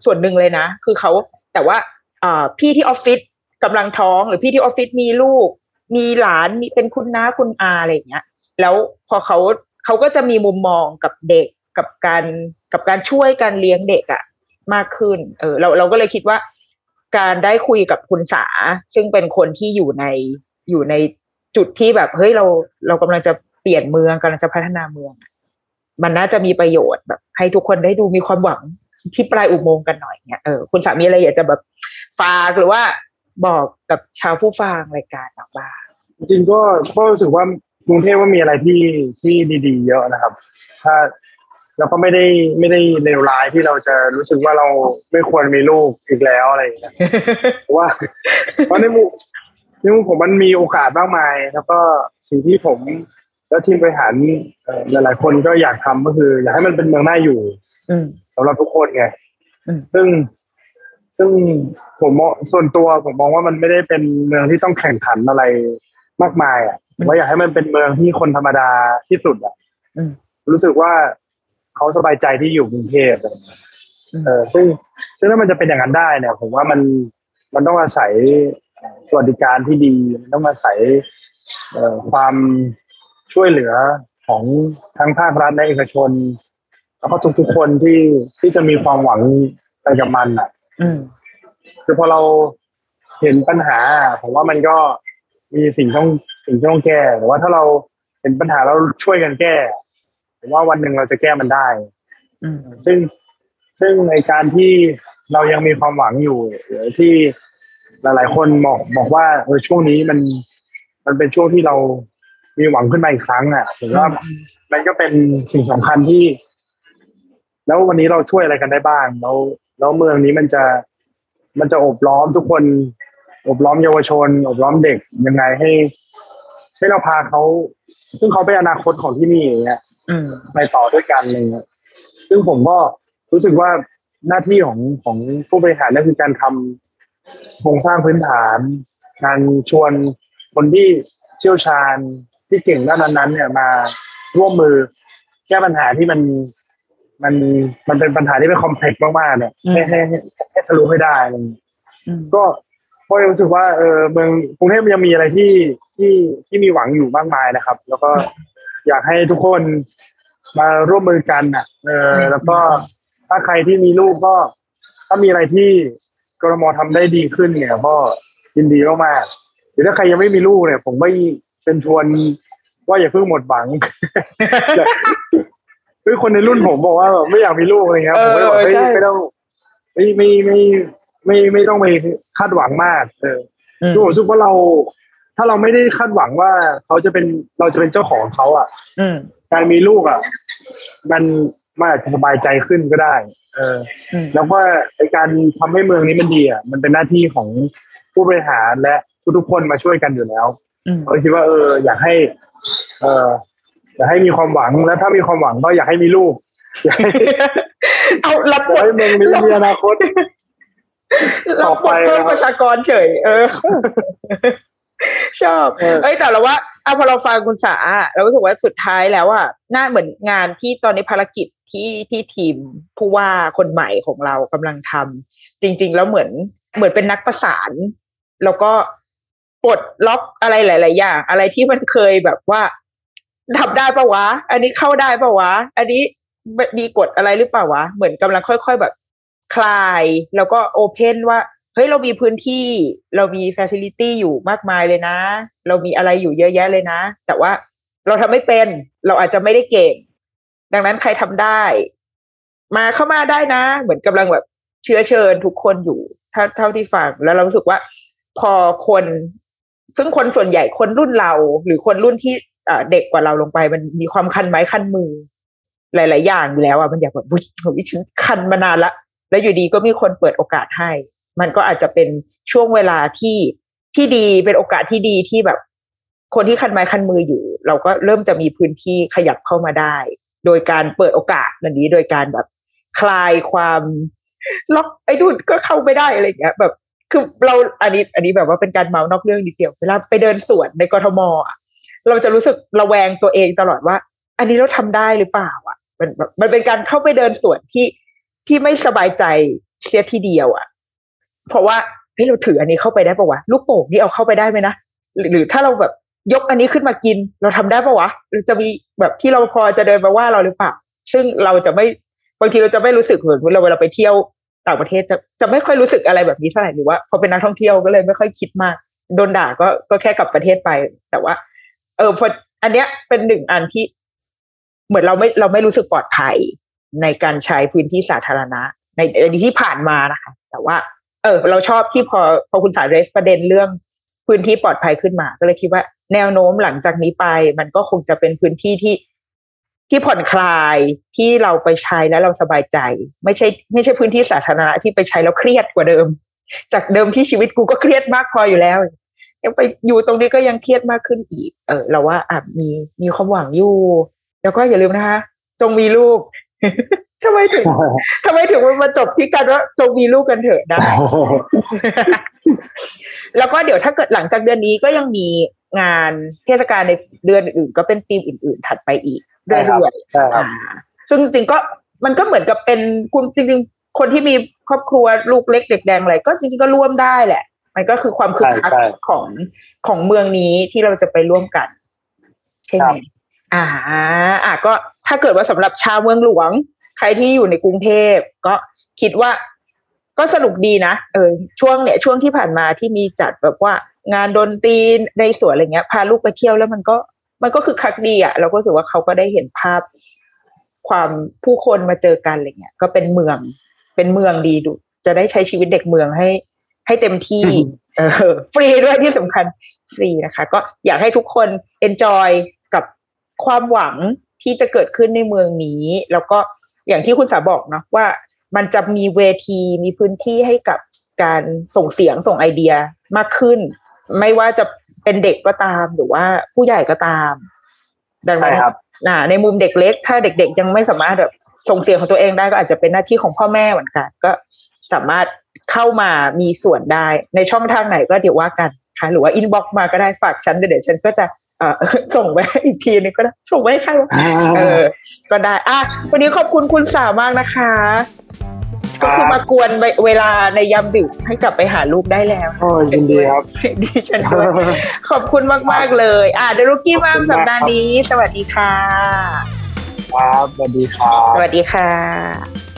ส่วนหนึ่งเลยนะ คือเขาแต่ว่าอ่าพี่ที่ออฟฟิศกำลังท้องหรือพี่ที่ออฟฟิศมีลูก มีหลานมีเป็นคุณน้าคุณอาอะไรอย่างเงี้ย แล้วพอเขาเขาก็จะมีมุมมองกับเด็กกับการกับการช่วยการเลี้ยงเด็กอะ มากขึ้น เออเราเราก็เลยคิดว่า การได้คุยกับคุณสา ซึ่งเป็นคนที่อยู่ในอยู่ในจุดที่แบบเฮ้ยเราเรากำลังจะเปลี่ยนเมืองกำลังจะพัฒนาเมือง มันน่าจะมีประโยชน์แบบ ให้ทุกคนได้ดูมีความหวังที่ปลายอุโมงค์กันหน่อยเนี่ยเออคุณสามีอะไรอยากจะแบบฝากหรือว่าบอกกับชาวผู้ฟังรายการเราบ้างจริงก็ก็รู้สึกว่ากรุงเทพว่ามีอะไรที่ที่ดี ๆ เยอะนะครับ ถ้า เราก็ไม่ได้ไม่ได้เลวร้ายที่เราจะรู้สึกว่าเราไม่ควรมีลูกอีกแล้วอะไรอย่างเงี้ยเพราะว่าเพราะในมุมในมุมผมมันมีโอกาสมากมาย แล้วก็สิ่งที่ผม แล้วทีมบริหารเอ่อหลาย ๆ คนก็อยากทำก็คือ อยากให้มันเป็นเมืองน่าอยู่อืมสำหรับทุกคนไงอืมซึ่งซึ่งผมมองส่วนตัวผมมองว่ามันไม่ได้เป็นเมืองที่ต้องแข่งขันอะไรมากมาย อะผมว่าอยากให้มันเป็นเมืองที่คนธรรมดาที่สุดอะอืมรู้สึกว่า เขาสบายใจที่อยู่กรุงเทพอะไรอย่างเงี้ยอืมเออซึ่งซึ่งถ้ามันจะเป็นอย่างนั้นได้เนี่ย ผมว่ามันมันต้องอาศัยสวัสดิการที่ดีมันต้องอาศัยเอ่อความช่วยเหลือของทั้งภาครัฐและเอกชน แล้วก็ทุกๆคนที่ที่จะมีความหวังไปกับมันอะอืมคือพอเราเห็นปัญหา ผมว่ามันก็มีสิ่งต้องสิ่งที่ต้องแก้แต่ว่าถ้าเราเห็นปัญหาแล้วช่วยกันแก้ ผมว่าวันหนึ่งเราจะแก้มันได้อืมซึ่งซึ่งในการที่เรายังมีความหวังอยู่หรือที่หลาย ๆ คนบอกบอกว่าเออช่วงนี้มัน มันเป็นช่วงที่เรามีหวังขึ้นมาอีกครั้งอะผมว่ามันก็เป็นสิ่งสำคัญที่ แล้ววันนี้เราช่วยอะไรกันได้บ้าง แล้วแล้วเมืองนี้มันจะมันจะอบล้อมทุกคน อบล้อมเยาวชน อบล้อมเด็กยังไงให้ ให้เราพาเขา ซึ่งเขาเป็นอนาคตของที่นี่อย่างเงี้ยอืม ไปต่อด้วยกันอะไรเงี้ยซึ่งผมก็รู้สึกว่าหน้าที่ของของผู้บริหารนั่นคือการทำโครงสร้างพื้นฐาน การชวนคนที่เชี่ยวชาญที่เก่งด้านนั้นๆเนี่ยมาร่วมมือแก้ปัญหาที่มันมันมันเป็นปัญหาที่เป็นคอมเพล็กซ์มากๆเนี่ยให้ให้ให้ให้ทะลุให้ได้อะไรเงี้ยอืมก็ก็รู้สึกว่าเออเมืองกรุงเทพยังมีอะไรที่ที่ที่มีหวังอยู่มากมายนะครับ แล้วก็ อยากให้ทุกคนมาร่วมมือกันอะ เออ แล้วก็ถ้าใครที่มีลูกก็ ถ้ามีอะไรที่กรมทำได้ดีขึ้นเนี่ยก็ยินดีมากๆหรือถ้าใครยังไม่มีลูกเนี่ย ผมไม่เป็นชวนว่าอย่าเพิ่งหมดหวังคือคนในรุ่นผมบอกว่าแบบไม่อยากมีลูกอะไรเงี้ยผมก็เลยบอกเออเฮ้ยใช่ไม่ต้องไม่ไม่ไม่ไม่ไม่ต้องไปคาดหวังมาก เอออืมคือผมรู้สึกว่าเรา ถ้าเราไม่ได้คาดหวังว่าเขาจะเป็นเราจะเป็นเจ้าของเขาอะอืมการมีลูกอะ มันมันอาจจะสบายใจขึ้นก็ได้ เอออืมแล้วก็ไอการทำให้เมืองนี้มันดีอะมันเป็นหน้าที่ของผู้บริหารและทุกๆคนมาช่วยกันอยู่แล้วอืมเราคิดว่าเออ อยากให้ เอออยากให้มีความหวังแล้วถ้ามีความหวังก็อยากให้มีลูกอยากให้เอารับอยากบทให้เมืองนี้มีอนาคตรับบทเพิ่มประชากรเฉย เออ ชอบเออเอ้ยแต่เราว่าเอาพอเราฟังคุณสาเรารู้สึกว่าสุดท้ายแล้วอะน่าเหมือนงานที่ตอนนี้ภารกิจที่ที่ทีมผู้ว่าคนใหม่ของเรากำลังทำจริง ๆ แล้วเหมือนเหมือนเป็นนักประสาน แล้วก็ปลดล็อกอะไรหลาย ๆ อย่าง อะไรที่มันเคยแบบว่าทำได้ปะวะ อันนี้เข้าได้ปะวะ อันนี้มีกฎอะไรหรือเปล่าวะ เหมือนกำลังค่อย ๆ แบบคลาย แล้วก็โอเพนว่า เฮ้ยเรามีพื้นที่เรามีฟ a ซิลิตี้อยู่มากมายเลยนะ เรามีอะไรอยู่เยอะแยะเลยนะ แต่ว่าเราทำไม่เป็นเราอาจจะไม่ได้เก่ง ดังนั้นใครทำได้ มาเข้ามาได้นะ เหมือนกำลังแบบเชื้อเชิญทุกคนอยู่เท่าเท่าที่ฟังแล้วเรารู้สึกว่า พอคนซึ่งคนส่วนใหญ่คนรุ่นเรา หรือคนรุ่นที่เด็กกว่าเราลงไป มันมีความคันไม้คันมือ หลาย ๆ อย่างอยู่แล้วอะมันอยากแบบวิ่งวิ่งคันมานานละแล้วอยู่ดีก็มีคนเปิดโอกาสให้ มันก็อาจจะเป็นช่วงเวลาที่ที่ดีเป็นโอกาสที่ดีที่แบบ คนที่คันไม้คันมืออยู่ เราก็เริ่มจะมีพื้นที่ขยับเข้ามาได้ โดยการเปิดโอกาสอันนี้โดยการแบบคลายความล็อกไอ้ดูนก็เข้าไม่ได้อะไรอย่างเงี้ย แบบ คือเราอันนี้ อันนี้แบบว่าเป็นการเมานอกเรื่องนิดเดียวเวลาไปเดินสวนในกทมอะเราจะรู้สึกระแวงตัวเองตลอดว่า อันนี้เราทำได้หรือเปล่า อะ มันมันเป็นการเข้าไปเดินสวนที่ที่ไม่สบายใจเสียทีเดียวอะ เพราะว่าเฮ้ยเราถืออันนี้เข้าไปได้ปะวะลูกโป่งนี่เอาเข้าไปได้ไหมนะหรือถ้าเราแบบยกอันนี้ขึ้นมากิน เราทำได้ปะวะหรือจะมีแบบที่เราพอจะเดินมาว่าเราหรือเปล่าซึ่งเราจะไม่บางทีเราจะไม่รู้สึกเหมือนเราเวลาไปเที่ยวต่างประเทศจะจะไม่ค่อยรู้สึกอะไรแบบนี้เท่าไหร่หรือว่าพอเป็นนักท่องเที่ยวก็เลยไม่ค่อยคิดมากโดนด่าก็ก็แค่กลับประเทศไป แต่ว่า เออพออันเนี้ยเป็นหนึ่งอันที่ เหมือนเราไม่เราไม่รู้สึกปลอดภัยในการใช้พื้นที่สาธารณะ ในในที่ผ่านมานะคะ แต่ว่า เออ เราชอบที่พอพอคุณสายเรสประเด็นเรื่องพื้นที่ปลอดภัยขึ้นมา ก็เลยคิดว่าแนวโน้มหลังจากนี้ไป มันก็คงจะเป็นพื้นที่ที่ที่ผ่อนคลายที่เราไปใช้แล้วเราสบายใจ ไม่ใช่ ไม่ใช่พื้นที่สาธารณะที่ไปใช้แล้วเครียดกว่าเดิม จากเดิมที่ชีวิตกูก็เครียดมากพออยู่แล้วยังไปอยู่ตรงนี้ก็ยังเครียดมากขึ้นอีก เออ เราว่าอาจมีมีความหวังอยู่ แล้วก็อย่าลืมนะคะ จงมีลูก ทำไมถึงทำไมถึงมันมาจบที่การว่าจงมีลูกกันเถอะได้แล้วก็เดี๋ยวถ้าเกิดหลังจากเดือนนี้ก็ยังมีงานเทศกาลในเดือนอื่นๆก็เป็นธีมอื่น ๆ ถัดไปอีกเรื่อยใช่ครับๆอ่าซึ่งจริงๆก็มันก็เหมือนกับเป็นคุณจริง ๆ คนที่มีครอบครัวลูกเล็กเด็กแดงอะไรก็จริงๆก็ร่วมได้แหละ มันก็คือความคึกคักใช่ใช่ของของเมืองนี้ที่เราจะไปร่วมกัน ใช่ไหคมรับอ่า อ่าก็ถ้าเกิดว่าสำหรับชาวเมืองหลวง ใครที่อยู่ในกรุงเทพก็คิดว่า ก็สนุกดีนะเออช่วงเนี่ยช่วงที่ผ่านมาที่มีจัดแบบว่า งานดนตรีในสวนอะไรเงี้ย พาลูกไปเที่ยวแล้วมันก็ มันก็คือคักดีอะเราก็รู้สึกว่าเขาก็ได้เห็นภาพ ความผู้คนมาเจอกันอะไรเงี้ยก็เป็นเมือง เป็นเมืองดีดู จะได้ใช้ชีวิตเด็กเมืองให้ ให้เต็มที่ เออ ฟรีด้วยที่สำคัญฟรีนะคะ ก็อยากให้ทุกคน enjoy กับความหวังที่จะเกิดขึ้นในเมืองนี้ แล้วก็ อย่างที่คุณสาบอกเนาะว่ามันจะมีเวทีมีพื้นที่ให้กับการส่งเสียงส่งไอเดียมากขึ้น ไม่ว่าจะเป็นเด็กก็ตามหรือว่าผู้ใหญ่ก็ตาม ดังใช่นั้นครับอ่าในมุมเด็กเล็ก ถ้าเด็ก ๆ ยังไม่สามารถแบบส่งเสียงของตัวเองได้ก็อาจจะเป็นหน้าที่ของพ่อแม่เหมือนกัน ก็สามารถเข้ามามีส่วนได้ในช่องทางไหนก็เดี๋ยวว่ากันค่ะหรือว่า inbox มาก็ได้ฝากฉันเดี๋ยวฉันก็จะเอ่อ ส่งไปให้อีกทีนึงก็ได้ส่งไปให้ใครวะเออ ก็ได้อะวันนี้ขอบคุณคุณสามากนะคะครัก็บคือมากวนเวลาในยามดึกให้กลับไปหาลูกได้แล้วโอ้ยยินดีครับดีฉันด้วยขอบคุณมาก ๆ เลย อ่าเดรุกี้มามขอบคุณมากสัปดาห์นี้ สวัสดีค่ะ ครับสวัสดีครับสวัสดีค่ะ